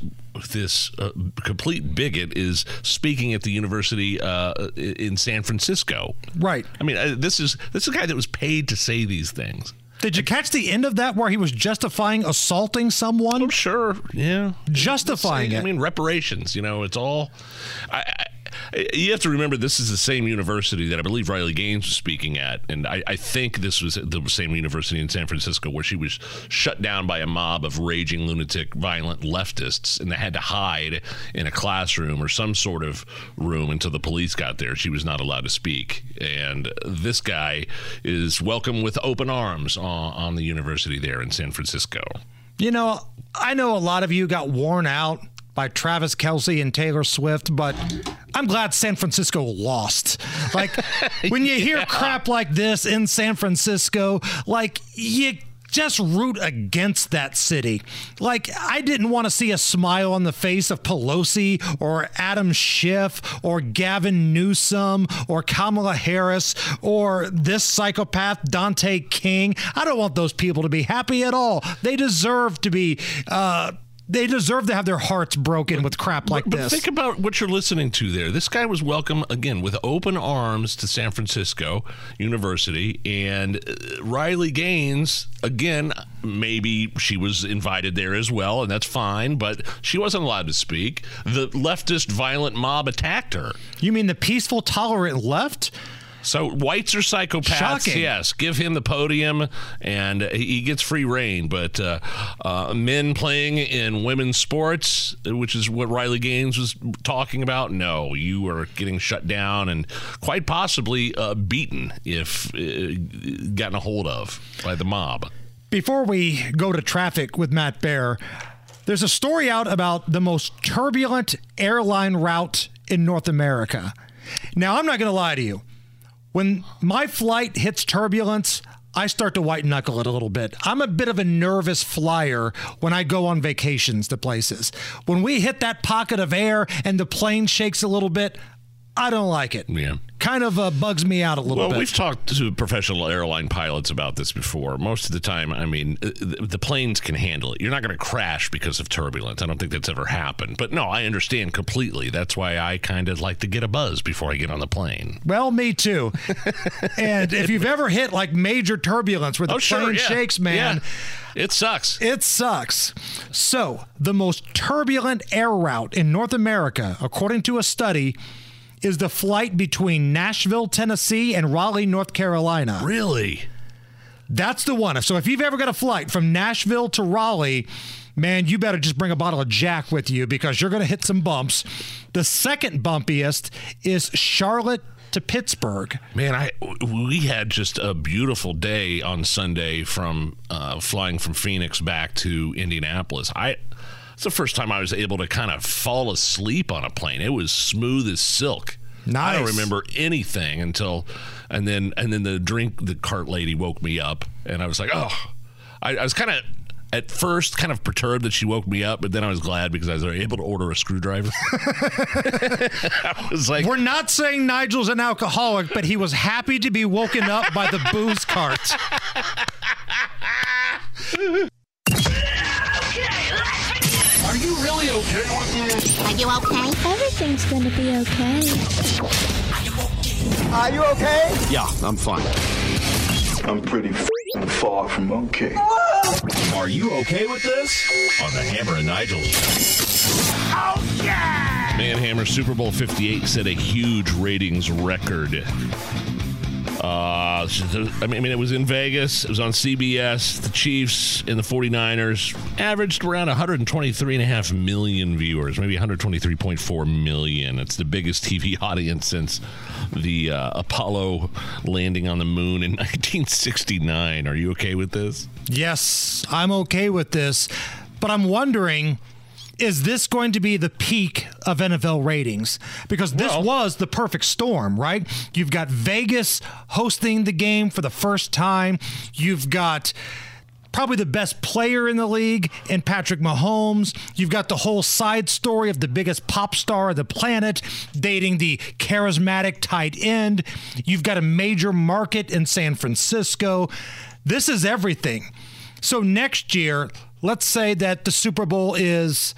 this uh, complete bigot, is speaking at the university uh, in San Francisco. Right. I mean, uh, this is this is a guy that was paid to say these things. Did you catch the end of that where he was justifying assaulting someone? Oh, sure. Yeah. Justifying it. I mean, reparations. You know, it's all. I, I, you have to remember this is the same university that I believe Riley Gaines was speaking at, and I, I think this was the same university in San Francisco where she was shut down by a mob of raging lunatic, violent leftists, and they had to hide in a classroom or some sort of room until the police got there. She was not allowed to speak, and this guy is welcome with open arms on, on the university there in San Francisco. You know, I know a lot of you got worn out by Travis Kelce and Taylor Swift, but I'm glad San Francisco lost. Like, when you hear crap like this in San Francisco, like, you just root against that city. Like, I didn't want to see a smile on the face of Pelosi or Adam Schiff or Gavin Newsom or Kamala Harris or this psychopath Dante King. I don't want those people to be happy at all. They deserve to be. Uh, they deserve to have their hearts broken with crap like but this. think about what you're listening to there. This guy was welcome again with open arms to San Francisco University, and uh, Riley Gaines again. Maybe she was invited there as well, and that's fine. But she wasn't allowed to speak. The leftist violent mob attacked her. You mean the peaceful, tolerant left? So whites are psychopaths. Shocking. Yes, give him the podium, and he gets free reign. But uh, uh, men playing in women's sports, which is what Riley Gaines was talking about, no, you are getting shut down and quite possibly uh, beaten if uh, gotten a hold of by the mob. Before we go to traffic with Matt Bear, there's a story out about the most turbulent airline route in North America. Now, I'm not going to lie to you. When my flight hits turbulence, I start to white knuckle it a little bit. I'm a bit of a nervous flyer when I go on vacations to places. When we hit that pocket of air and the plane shakes a little bit, I don't like it. Yeah. kind of uh, bugs me out a little Well, bit. we've talked to professional airline pilots about this before. Most of the time, I mean, uh, the the planes can handle it. You're not going to crash because of turbulence. I don't think that's ever happened. But no, I understand completely. That's why I kind of like to get a buzz before I get on the plane. Well, me too. and if you've ever hit like major turbulence where the Oh, sure, plane yeah. shakes, man, It sucks. It sucks. So, the most turbulent air route in North America, according to a study, is the flight between Nashville, Tennessee, and Raleigh, North Carolina. Really? That's the one. So, if you've ever got a flight from Nashville to Raleigh, man, you better just bring a bottle of Jack with you because you're going to hit some bumps. The second bumpiest is Charlotte to Pittsburgh. Man, I we had just a beautiful day on Sunday from uh, flying from Phoenix back to Indianapolis. I it's the first time I was able to kind of fall asleep on a plane. It was smooth as silk. Nice. I don't remember anything until, and then and then the drink the cart lady woke me up, and I was like, oh, I, I was kind of. At first, kind of perturbed that she woke me up, but then I was glad because I was able to order a screwdriver. I was like, We're not saying Nigel's an alcoholic, but he was happy to be woken up by the booze cart. really okay with this? Are you okay? Everything's gonna be okay. Are you okay? Yeah, I'm fine. I'm pretty f***ing far from okay. Are you okay with this? On the Hammer and Nigel oh, Manhammer Super Bowl 58 set a huge ratings record. Uh, I mean, it was in Vegas. It was on CBS. The Chiefs and the 49ers averaged around 123.5 million viewers, maybe 123.4 million. It's the biggest TV audience since the uh, Apollo landing on the moon in 1969. Are you okay with this? Yes, I'm okay with this, but I'm wondering is this going to be the peak of NFL ratings? Because this was the perfect storm, right? You've got Vegas hosting the game for the first time. You've got probably the best player in the league in Patrick Mahomes. You've got the whole side story of the biggest pop star of the planet dating the charismatic tight end. You've got a major market in San Francisco. This is everything. So next year, let's say that the Super Bowl is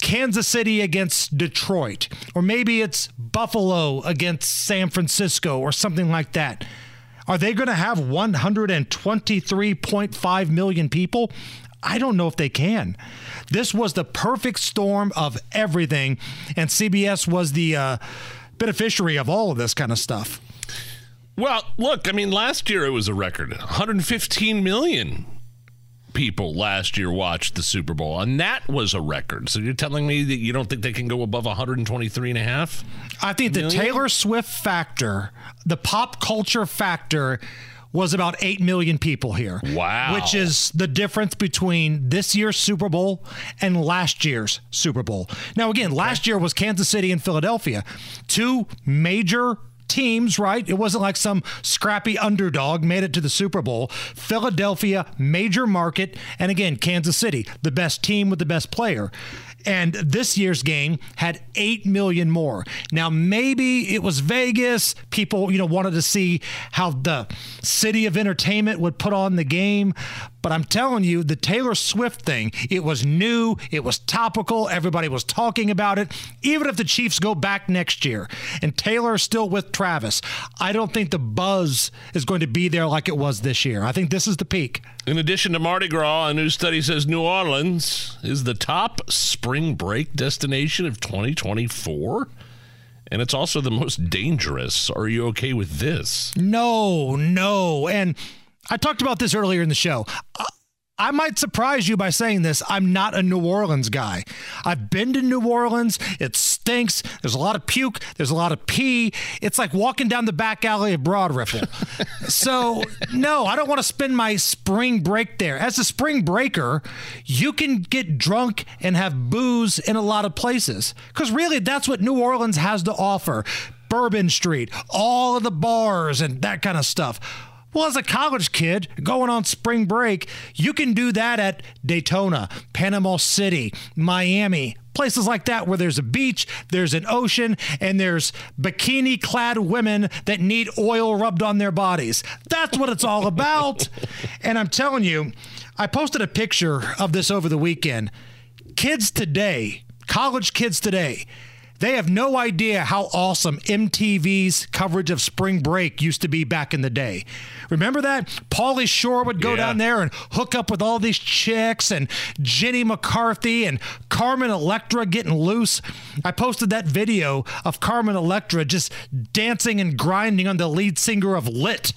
Kansas City against Detroit, or maybe it's Buffalo against San Francisco, or something like that. Are they going to have 123.5 million people? I don't know if they can. This was the perfect storm of everything, and CBS was the uh, beneficiary of all of this kind of stuff. Well, look, I mean, last year it was a record 115 million people last year watched the Super Bowl, and that was a record. So you're telling me that you don't think they can go above 123 and a half? I think the Taylor Swift factor, the pop culture factor, was about 8 million people here. Wow. Which is the difference between this year's Super Bowl and last year's Super Bowl. Now, again, last year was Kansas City and Philadelphia, two major teams, right? It wasn't like some scrappy underdog made it to the Super Bowl. Philadelphia, major market, and again, Kansas City, the best team with the best player. And this year's game had 8 million more. Now, maybe it was Vegas. People, you know, wanted to see how the city of entertainment would put on the game. But I'm telling you, the Taylor Swift thing, it was new, it was topical, everybody was talking about it. Even if the Chiefs go back next year and Taylor is still with Travis, I don't think the buzz is going to be there like it was this year. I think this is the peak. In addition to Mardi Gras, a new study says New Orleans is the top spring break destination of 2024. And it's also the most dangerous. Are you okay with this? No, no. And I talked about this earlier in the show. I- might surprise you by saying this. I'm not a New Orleans guy. I've been to New Orleans. It stinks. There's a lot of puke. There's a lot of pee. It's like walking down the back alley of Broad Ripple. so, no, I don't want to spend my spring break there. As a spring breaker, you can get drunk and have booze in a lot of places. Because really, that's what New Orleans has to offer Bourbon Street, all of the bars, and that kind of stuff. Well, as a college kid going on spring break, you can do that at Daytona, Panama City, Miami, places like that where there's a beach, there's an ocean, and there's bikini clad women that need oil rubbed on their bodies. That's what it's all about. and I'm telling you, I posted a picture of this over the weekend. Kids today, college kids today, they have no idea how awesome MTV's coverage of spring break used to be back in the day. Remember that? Pauly Shore would go Yeah. down there and hook up with all these chicks and Jenny McCarthy and Carmen Electra getting loose. I posted that video of Carmen Electra just dancing and grinding on the lead singer of Lit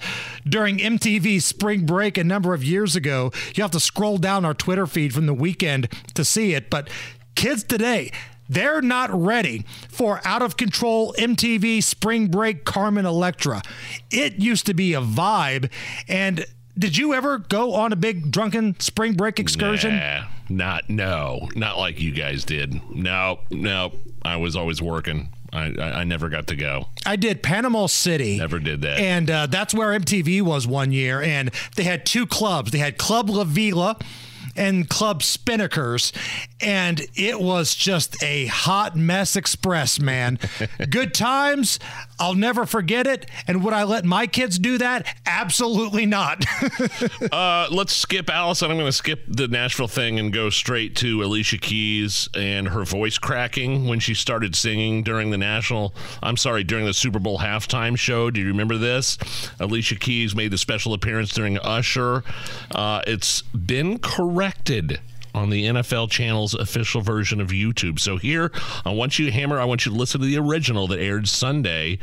during MTV's spring break a number of years ago. You have to scroll down our Twitter feed from the weekend to see it, but kids today, they're not ready for out of control MTV spring break Carmen Electra. It used to be a vibe. And did you ever go on a big drunken spring break excursion? Nah, not no, not like you guys did. No, no, I was always working. I, I, I never got to go. I did Panama City. Never did that. And uh, that's where MTV was one year. And they had two clubs. They had Club La Vela and Club Spinnakers. And it was just a hot mess express, man. Good times. I'll never forget it. And would I let my kids do that? Absolutely not. uh, let's skip Allison. I'm going to skip the Nashville thing and go straight to Alicia Keys and her voice cracking when she started singing during the national. I'm sorry, during the Super Bowl halftime show. Do you remember this? Alicia Keys made the special appearance during Usher. Uh, it's been corrected on the NFL channel's official version of YouTube. So here, I want you, to Hammer, I want you to listen to the original that aired Sunday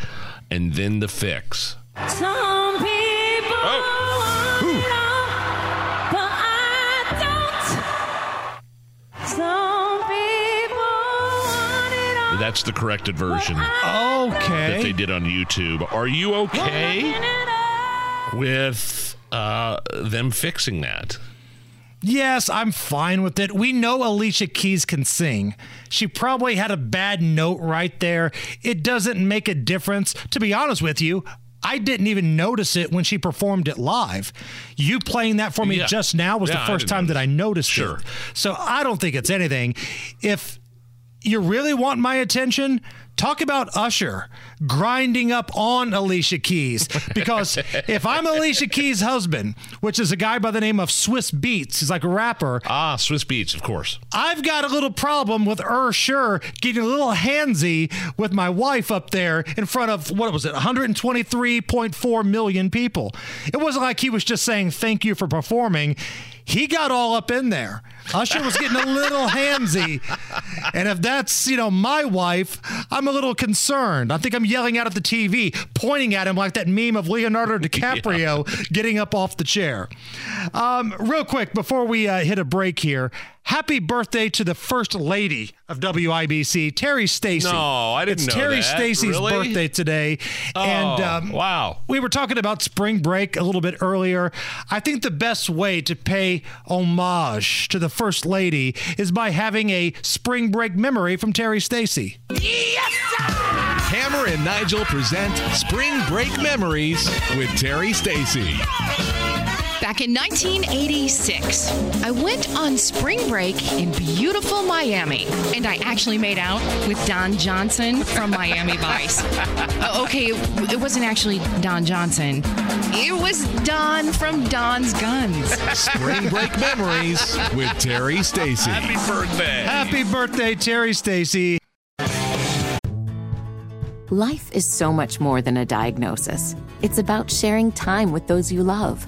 and then the fix. Some people want it but I don't. Some people want it all. That's the corrected version Okay. that okay. they did on YouTube. Are you okay with uh, them fixing that? Yes, I'm fine with it. We know Alicia Keys can sing. She probably had a bad note right there. It doesn't make a difference. To be honest with you, I didn't even notice it when she performed it live. You playing that for me Yeah. just now was Yeah, the first time that I noticed Sure. it. So I don't think it's anything. If you really want my attention, talk about Usher grinding up on Alicia Keys. Because if I'm Alicia Keys' husband, which is a guy by the name of Swizz Beatz, he's like a rapper. Ah, Swizz Beatz, of course. I've got a little problem with Usher getting a little handsy with my wife up there in front of what was it, 123.4 million people. It wasn't like he was just saying thank you for performing. He got all up in there. Usher was getting a little handsy. And if that's, you know, my wife, I'm a little concerned. I think I'm yelling out at the TV, pointing at him like that meme of Leonardo DiCaprio getting up off the chair. Um, real quick, before we uh, hit a break here, happy birthday to the first lady of WIBC, Terry Stacy. No, I didn't it's know Terry that. Stacy's Really? birthday today. and Oh, um, wow. we were talking about spring break a little bit earlier. I think the best way to pay homage to the first lady is by having a spring break memory from Terry Stacy. Yes! Hammer and Nigel present Spring Break Memories with Terry Stacy. Back in 1986, I went on spring break in beautiful Miami, and I actually made out with Don Johnson from Miami Vice. Uh, okay, it, it wasn't actually Don Johnson, it was Don from Don's Guns. Spring Break Memories with Terry Stacy. Happy birthday. Happy birthday, Terry Stacy. Life is so much more than a diagnosis. It's about sharing time with those you love,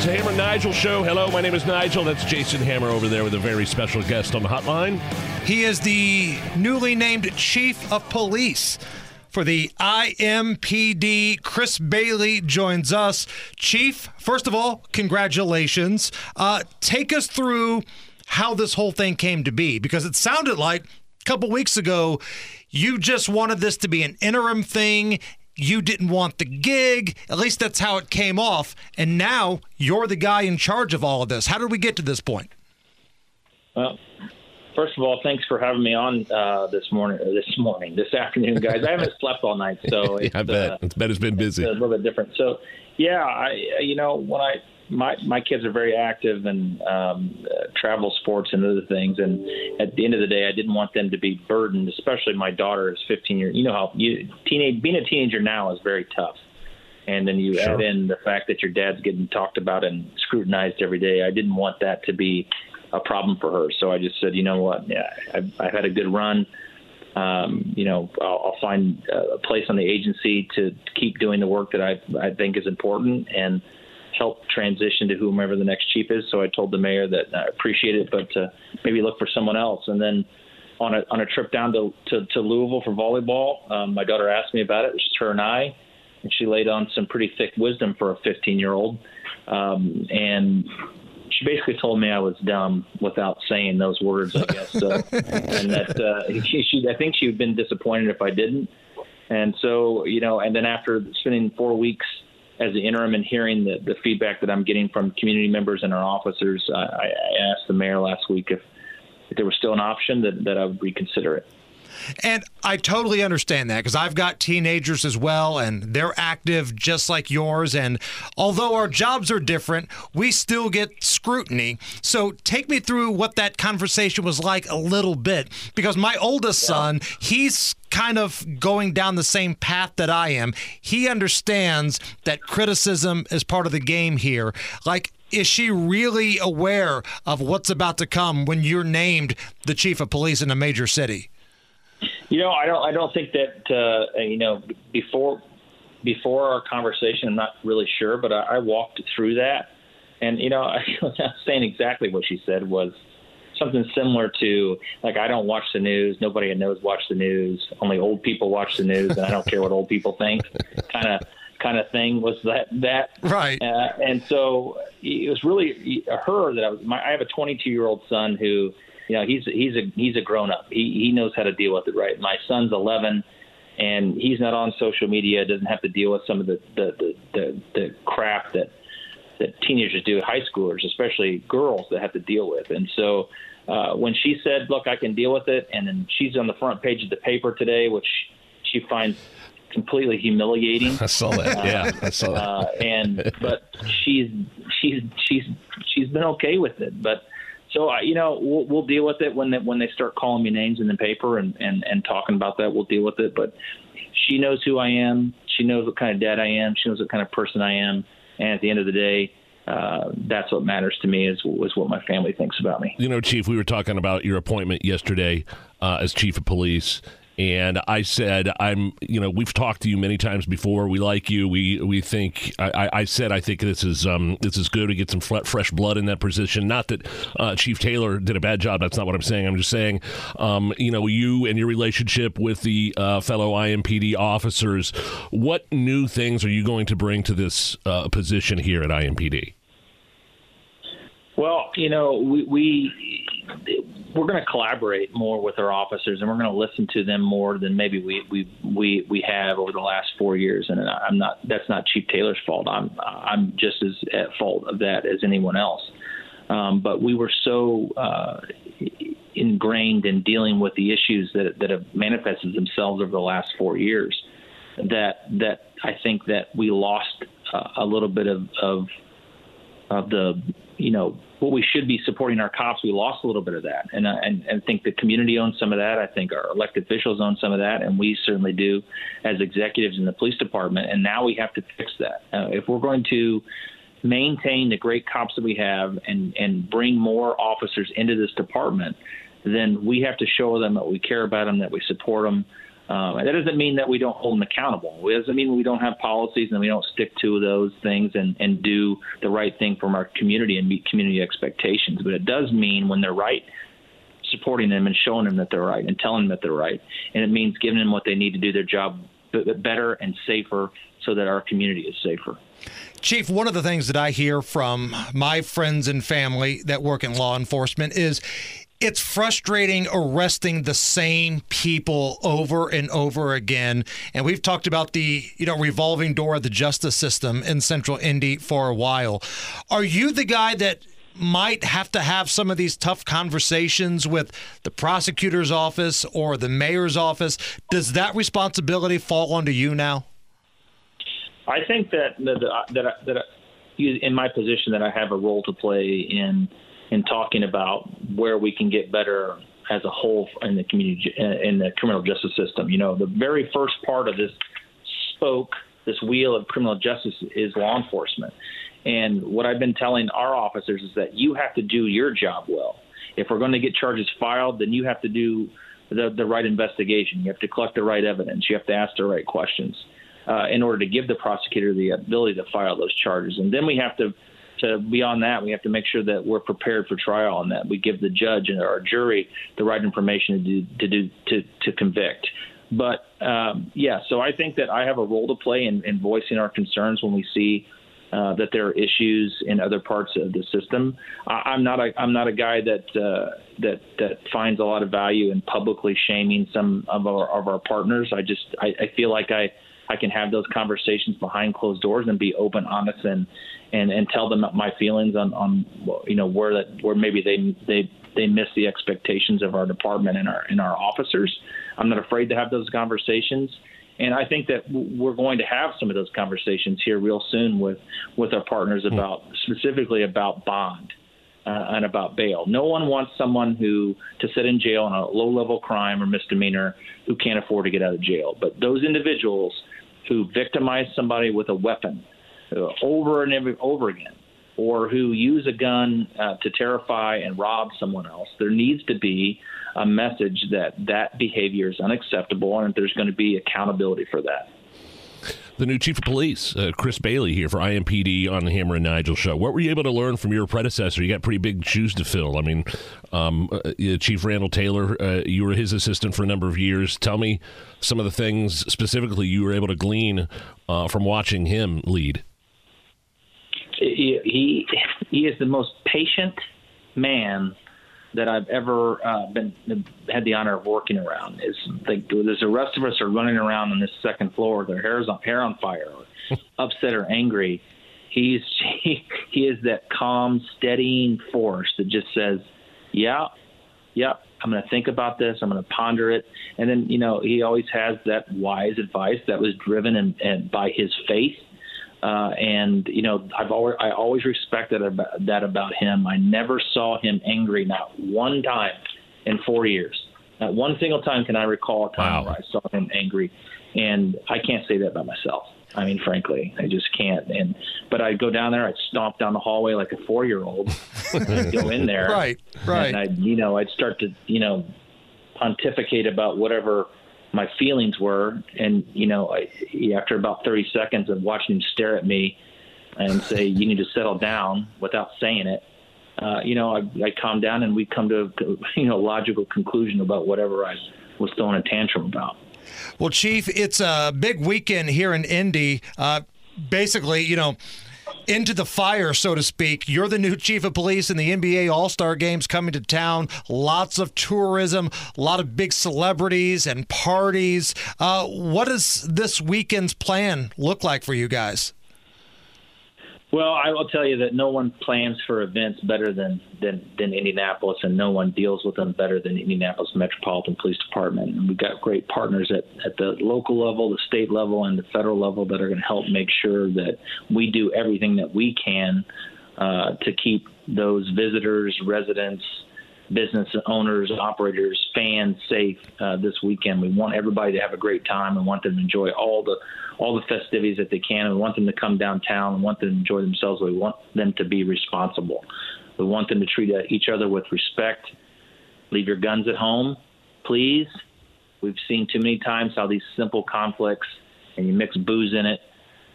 It's a Hammer Nigel show. Hello, my name is Nigel. That's Jason Hammer over there with a very special guest on the hotline. He is the newly named chief of police for the IMPD. Chris Bailey joins us. Chief, first of all, congratulations. Uh, take us through how this whole thing came to be because it sounded like a couple weeks ago you just wanted this to be an interim thing. You didn't want the gig. At least that's how it came off. And now you're the guy in charge of all of this. How did we get to this point? Well, first of all, thanks for having me on uh, this morning. Or this morning, this afternoon, guys. I haven't slept all night, so it's, I bet. Uh, I bet it's been busy. It's a little bit different. So, yeah, I you know when I my my kids are very active and um, uh, travel sports and other things, and at the end of the day, I didn't want them to be burdened. Especially my daughter is 15 years. You know how you teenage being a teenager now is very tough. And then you Sure. add in the fact that your dad's getting talked about and scrutinized every day. I didn't want that to be a problem for her. So I just said, you know what? Yeah, I've, I've had a good run. Um, you know, I'll, I'll find a place on the agency to keep doing the work that I, I think is important and help transition to whomever the next chief is. So I told the mayor that I appreciate it, but uh, maybe look for someone else. And then on a on a trip down to to, to Louisville for volleyball, um, my daughter asked me about it. It was just her and I, and she laid on some pretty thick wisdom for a 15 year old. Um, and she basically told me I was dumb without saying those words, I guess. Uh, and that uh, she, she, I think she would have been disappointed if I didn't. And so, you know, and then after spending four weeks as the interim and hearing the, the feedback that I'm getting from community members and our officers, I, I asked the mayor last week if, if there was still an option that, that I would reconsider it. And I totally understand that because I've got teenagers as well, and they're active just like yours. And although our jobs are different, we still get scrutiny. So take me through what that conversation was like a little bit because my oldest son, he's kind of going down the same path that I am. He understands that criticism is part of the game here. Like, is she really aware of what's about to come when you're named the chief of police in a major city? You know, I don't. I don't think that uh, you know before before our conversation. I'm not really sure, but I, I walked through that, and you know, I was saying exactly what she said was something similar to like I don't watch the news. Nobody I know watch the news. Only old people watch the news, and I don't care what old people think. Kind of kind of thing was that that right. Uh, and so it was really her that I was. My, I have a 22 year old son who you know he's he's a he's a grown up. He he knows how to deal with it. Right. My son's 11, and he's not on social media. Doesn't have to deal with some of the the the, the, the crap that that teenagers do, high schoolers, especially girls that have to deal with. And so uh, when she said, "Look, I can deal with it," and then she's on the front page of the paper today, which she finds completely humiliating. I saw that. Yeah, I saw that. Uh, and but she's she's she's she's been okay with it. But so uh, you know we'll, we'll deal with it when they, when they start calling me names in the paper and, and and talking about that. We'll deal with it. But she knows who I am. She knows what kind of dad I am. She knows what kind of person I am. And at the end of the day, uh, that's what matters to me is, is what my family thinks about me. You know, Chief, we were talking about your appointment yesterday uh, as chief of police. And I said, I'm, you know, we've talked to you many times before. We like you. We we think. I, I said I think this is um this is good to get some fresh blood in that position. Not that uh, Chief Taylor did a bad job. That's not what I'm saying. I'm just saying, um, you know, you and your relationship with the uh, fellow IMPD officers. What new things are you going to bring to this uh, position here at IMPD? Well, you know, we, we we're going to collaborate more with our officers, and we're going to listen to them more than maybe we we we we have over the last four years. And I'm not that's not Chief Taylor's fault. I'm I'm just as at fault of that as anyone else. Um, but we were so uh, ingrained in dealing with the issues that that have manifested themselves over the last four years that that I think that we lost uh, a little bit of, of of the you know what we should be supporting our cops. We lost a little bit of that, and I, and, and think the community owns some of that. I think our elected officials own some of that, and we certainly do as executives in the police department. And now we have to fix that. Uh, if we're going to maintain the great cops that we have and and bring more officers into this department, then we have to show them that we care about them, that we support them. Um, and that doesn't mean that we don't hold them accountable. It doesn't mean we don't have policies and we don't stick to those things and, and do the right thing from our community and meet community expectations. But it does mean when they're right, supporting them and showing them that they're right and telling them that they're right. And it means giving them what they need to do their job better and safer so that our community is safer. Chief, one of the things that I hear from my friends and family that work in law enforcement is it's frustrating arresting the same people over and over again. And we've talked about the, you know, revolving door of the justice system in Central Indy for a while. Are you the guy that might have to have some of these tough conversations with the prosecutor's office or the mayor's office? Does that responsibility fall onto you now? I think that that that, that in my position that I have a role to play in in talking about where we can get better as a whole in the community in the criminal justice system. You know, the very first part of this spoke, this wheel of criminal justice is law enforcement. And what I've been telling our officers is that you have to do your job well. If we're going to get charges filed, then you have to do the, the right investigation. You have to collect the right evidence. You have to ask the right questions uh, in order to give the prosecutor the ability to file those charges. And then we have to, to beyond that, we have to make sure that we're prepared for trial and that we give the judge and our jury the right information to do, to do to, to convict. But um, yeah, so I think that I have a role to play in, in voicing our concerns when we see uh, that there are issues in other parts of the system. I, am not a I'm not a guy that uh, that that finds a lot of value in publicly shaming some of our of our partners. I just I, I feel like I I can have those conversations behind closed doors and be open, honest, and and and tell them my feelings on on you know where that where maybe they they they miss the expectations of our department and our and our officers. I'm not afraid to have those conversations. And I think that we're going to have some of those conversations here real soon with, with our partners hmm. about specifically about bond uh, and about bail. No one wants someone who to sit in jail on a low level crime or misdemeanor who can't afford to get out of jail. But those individuals who victimize somebody with a weapon over and over, over again, or who use a gun uh, to terrify and rob someone else, there needs to be a message that that behavior is unacceptable and that there's going to be accountability for that. The new chief of police, uh, Chris Bailey, here for IMPD on the Hammer and Nigel show. What were you able to learn from your predecessor? You got pretty big shoes to fill. I mean, um, uh, Chief Randall Taylor, uh, you were his assistant for a number of years. Tell me some of the things specifically you were able to glean uh, from watching him lead. He, he he is the most patient man that I've ever uh, been had the honor of working around. Is like there's the rest of us are running around on this second floor, their hair's on hair on fire, or upset or angry. He's he, he is that calm, steadying force that just says, "Yeah, yeah, I'm going to think about this. I'm going to ponder it." And then you know he always has that wise advice that was driven and, and by his faith uh, and you know, I've always I always respected about, that about him. I never saw him angry, not one time in four years. Not one single time can I recall a time wow. where I saw him angry, and I can't say that about myself. I mean, frankly, I just can't. And but I'd go down there, I'd stomp down the hallway like a four year old, go in there, right, right, and I'd you know I'd start to you know pontificate about whatever my feelings were. And you know, I, after about 30 seconds of watching him stare at me and say, "You need to settle down," without saying it, uh, you know, I, I calmed down and we come to you know logical conclusion about whatever I was throwing a tantrum about. Well, Chief, it's a big weekend here in Indy. Uh, basically, you know into the fire, so to speak. You're the new chief of police, and the NBA All Star Games coming to town. Lots of tourism, a lot of big celebrities and parties. Uh, what does this weekend's plan look like for you guys? Well, I will tell you that no one plans for events better than, than, than Indianapolis, and no one deals with them better than Indianapolis Metropolitan Police Department. And we've got great partners at, at the local level, the state level, and the federal level that are going to help make sure that we do everything that we can uh, to keep those visitors, residents, business owners, operators, fans safe uh, this weekend. We want everybody to have a great time and want them to enjoy all the all the festivities that they can. We want them to come downtown We want them to enjoy themselves. We want them to be responsible. We want them to treat each other with respect. Leave your guns at home, please. We've seen too many times how these simple conflicts and you mix booze in it,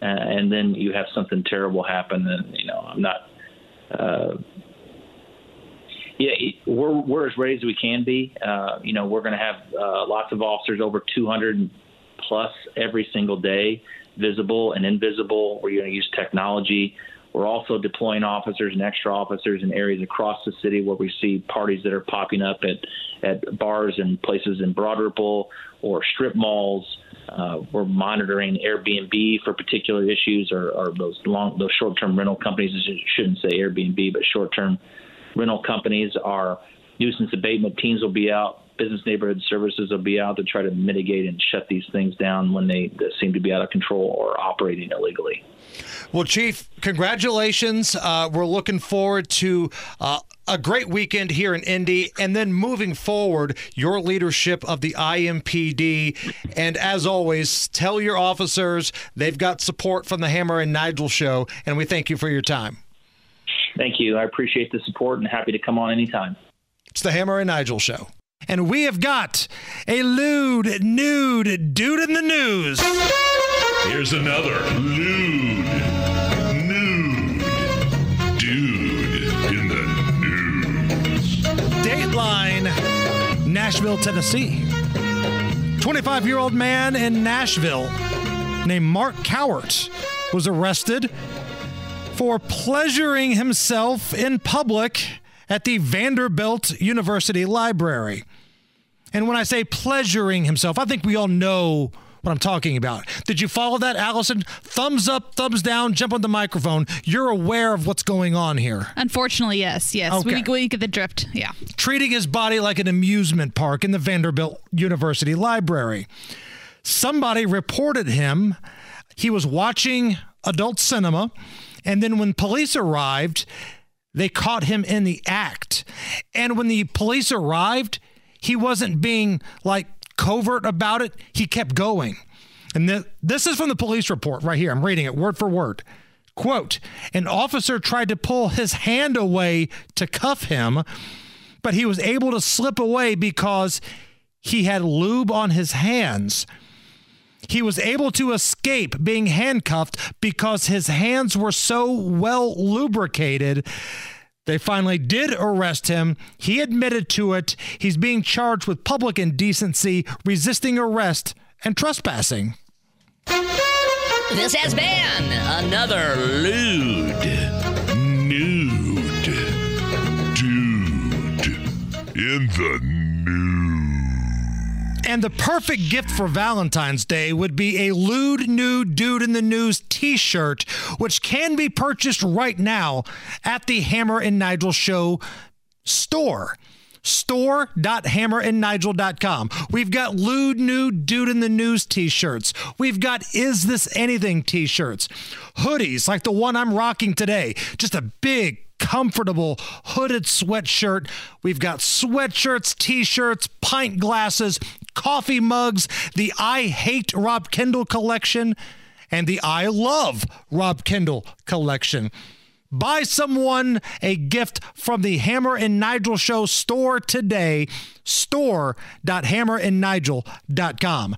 uh, and then you have something terrible happen. And you know, I'm not. Uh, yeah, we're we're as ready as we can be. Uh, you know, we're going to have uh, lots of officers, over 200 plus every single day visible and invisible. We're going to use technology. We're also deploying officers and extra officers in areas across the city where we see parties that are popping up at, at bars and places in Broad Ripple or strip malls. Uh, we're monitoring Airbnb for particular issues or, or those long, those short-term rental companies. I shouldn't say Airbnb, but short-term rental companies. Our nuisance abatement teams will be out business neighborhood services will be out to try to mitigate and shut these things down when they seem to be out of control or operating illegally. Well, Chief, congratulations. Uh, we're looking forward to uh, a great weekend here in Indy, and then moving forward, your leadership of the IMPD. And as always, tell your officers they've got support from the Hammer and Nigel show, and we thank you for your time. Thank you. I appreciate the support and happy to come on anytime. It's the Hammer and Nigel show. And we have got a lewd, nude dude in the news. Here's another lewd, nude dude in the news. Dateline, Nashville, Tennessee. 25 year old man in Nashville named Mark Cowart was arrested for pleasuring himself in public at the Vanderbilt University Library. And when I say pleasuring himself, I think we all know what I'm talking about. Did you follow that, Allison? Thumbs up, thumbs down, jump on the microphone. You're aware of what's going on here. Unfortunately, yes, yes. Okay. We, we get the drift. Yeah. Treating his body like an amusement park in the Vanderbilt University Library. Somebody reported him. He was watching adult cinema, and then when police arrived, they caught him in the act. And when the police arrived, he wasn't being like covert about it. He kept going. And th- this is from the police report right here. I'm reading it word for word. Quote An officer tried to pull his hand away to cuff him, but he was able to slip away because he had lube on his hands. He was able to escape being handcuffed because his hands were so well lubricated. They finally did arrest him. He admitted to it. He's being charged with public indecency, resisting arrest, and trespassing. This has been another lewd, nude dude in the And the perfect gift for Valentine's Day would be a lewd nude dude in the news t-shirt, which can be purchased right now at the Hammer and Nigel Show store store.hammerandnigel.com. We've got lewd nude dude in the news t-shirts. We've got is this anything t-shirts. Hoodies like the one I'm rocking today. Just a big comfortable hooded sweatshirt. We've got sweatshirts, t-shirts, pint glasses, coffee mugs, the I Hate Rob Kendall collection, and the I Love Rob Kendall collection. Buy someone a gift from the Hammer and Nigel Show store today, store.hammerandnigel.com.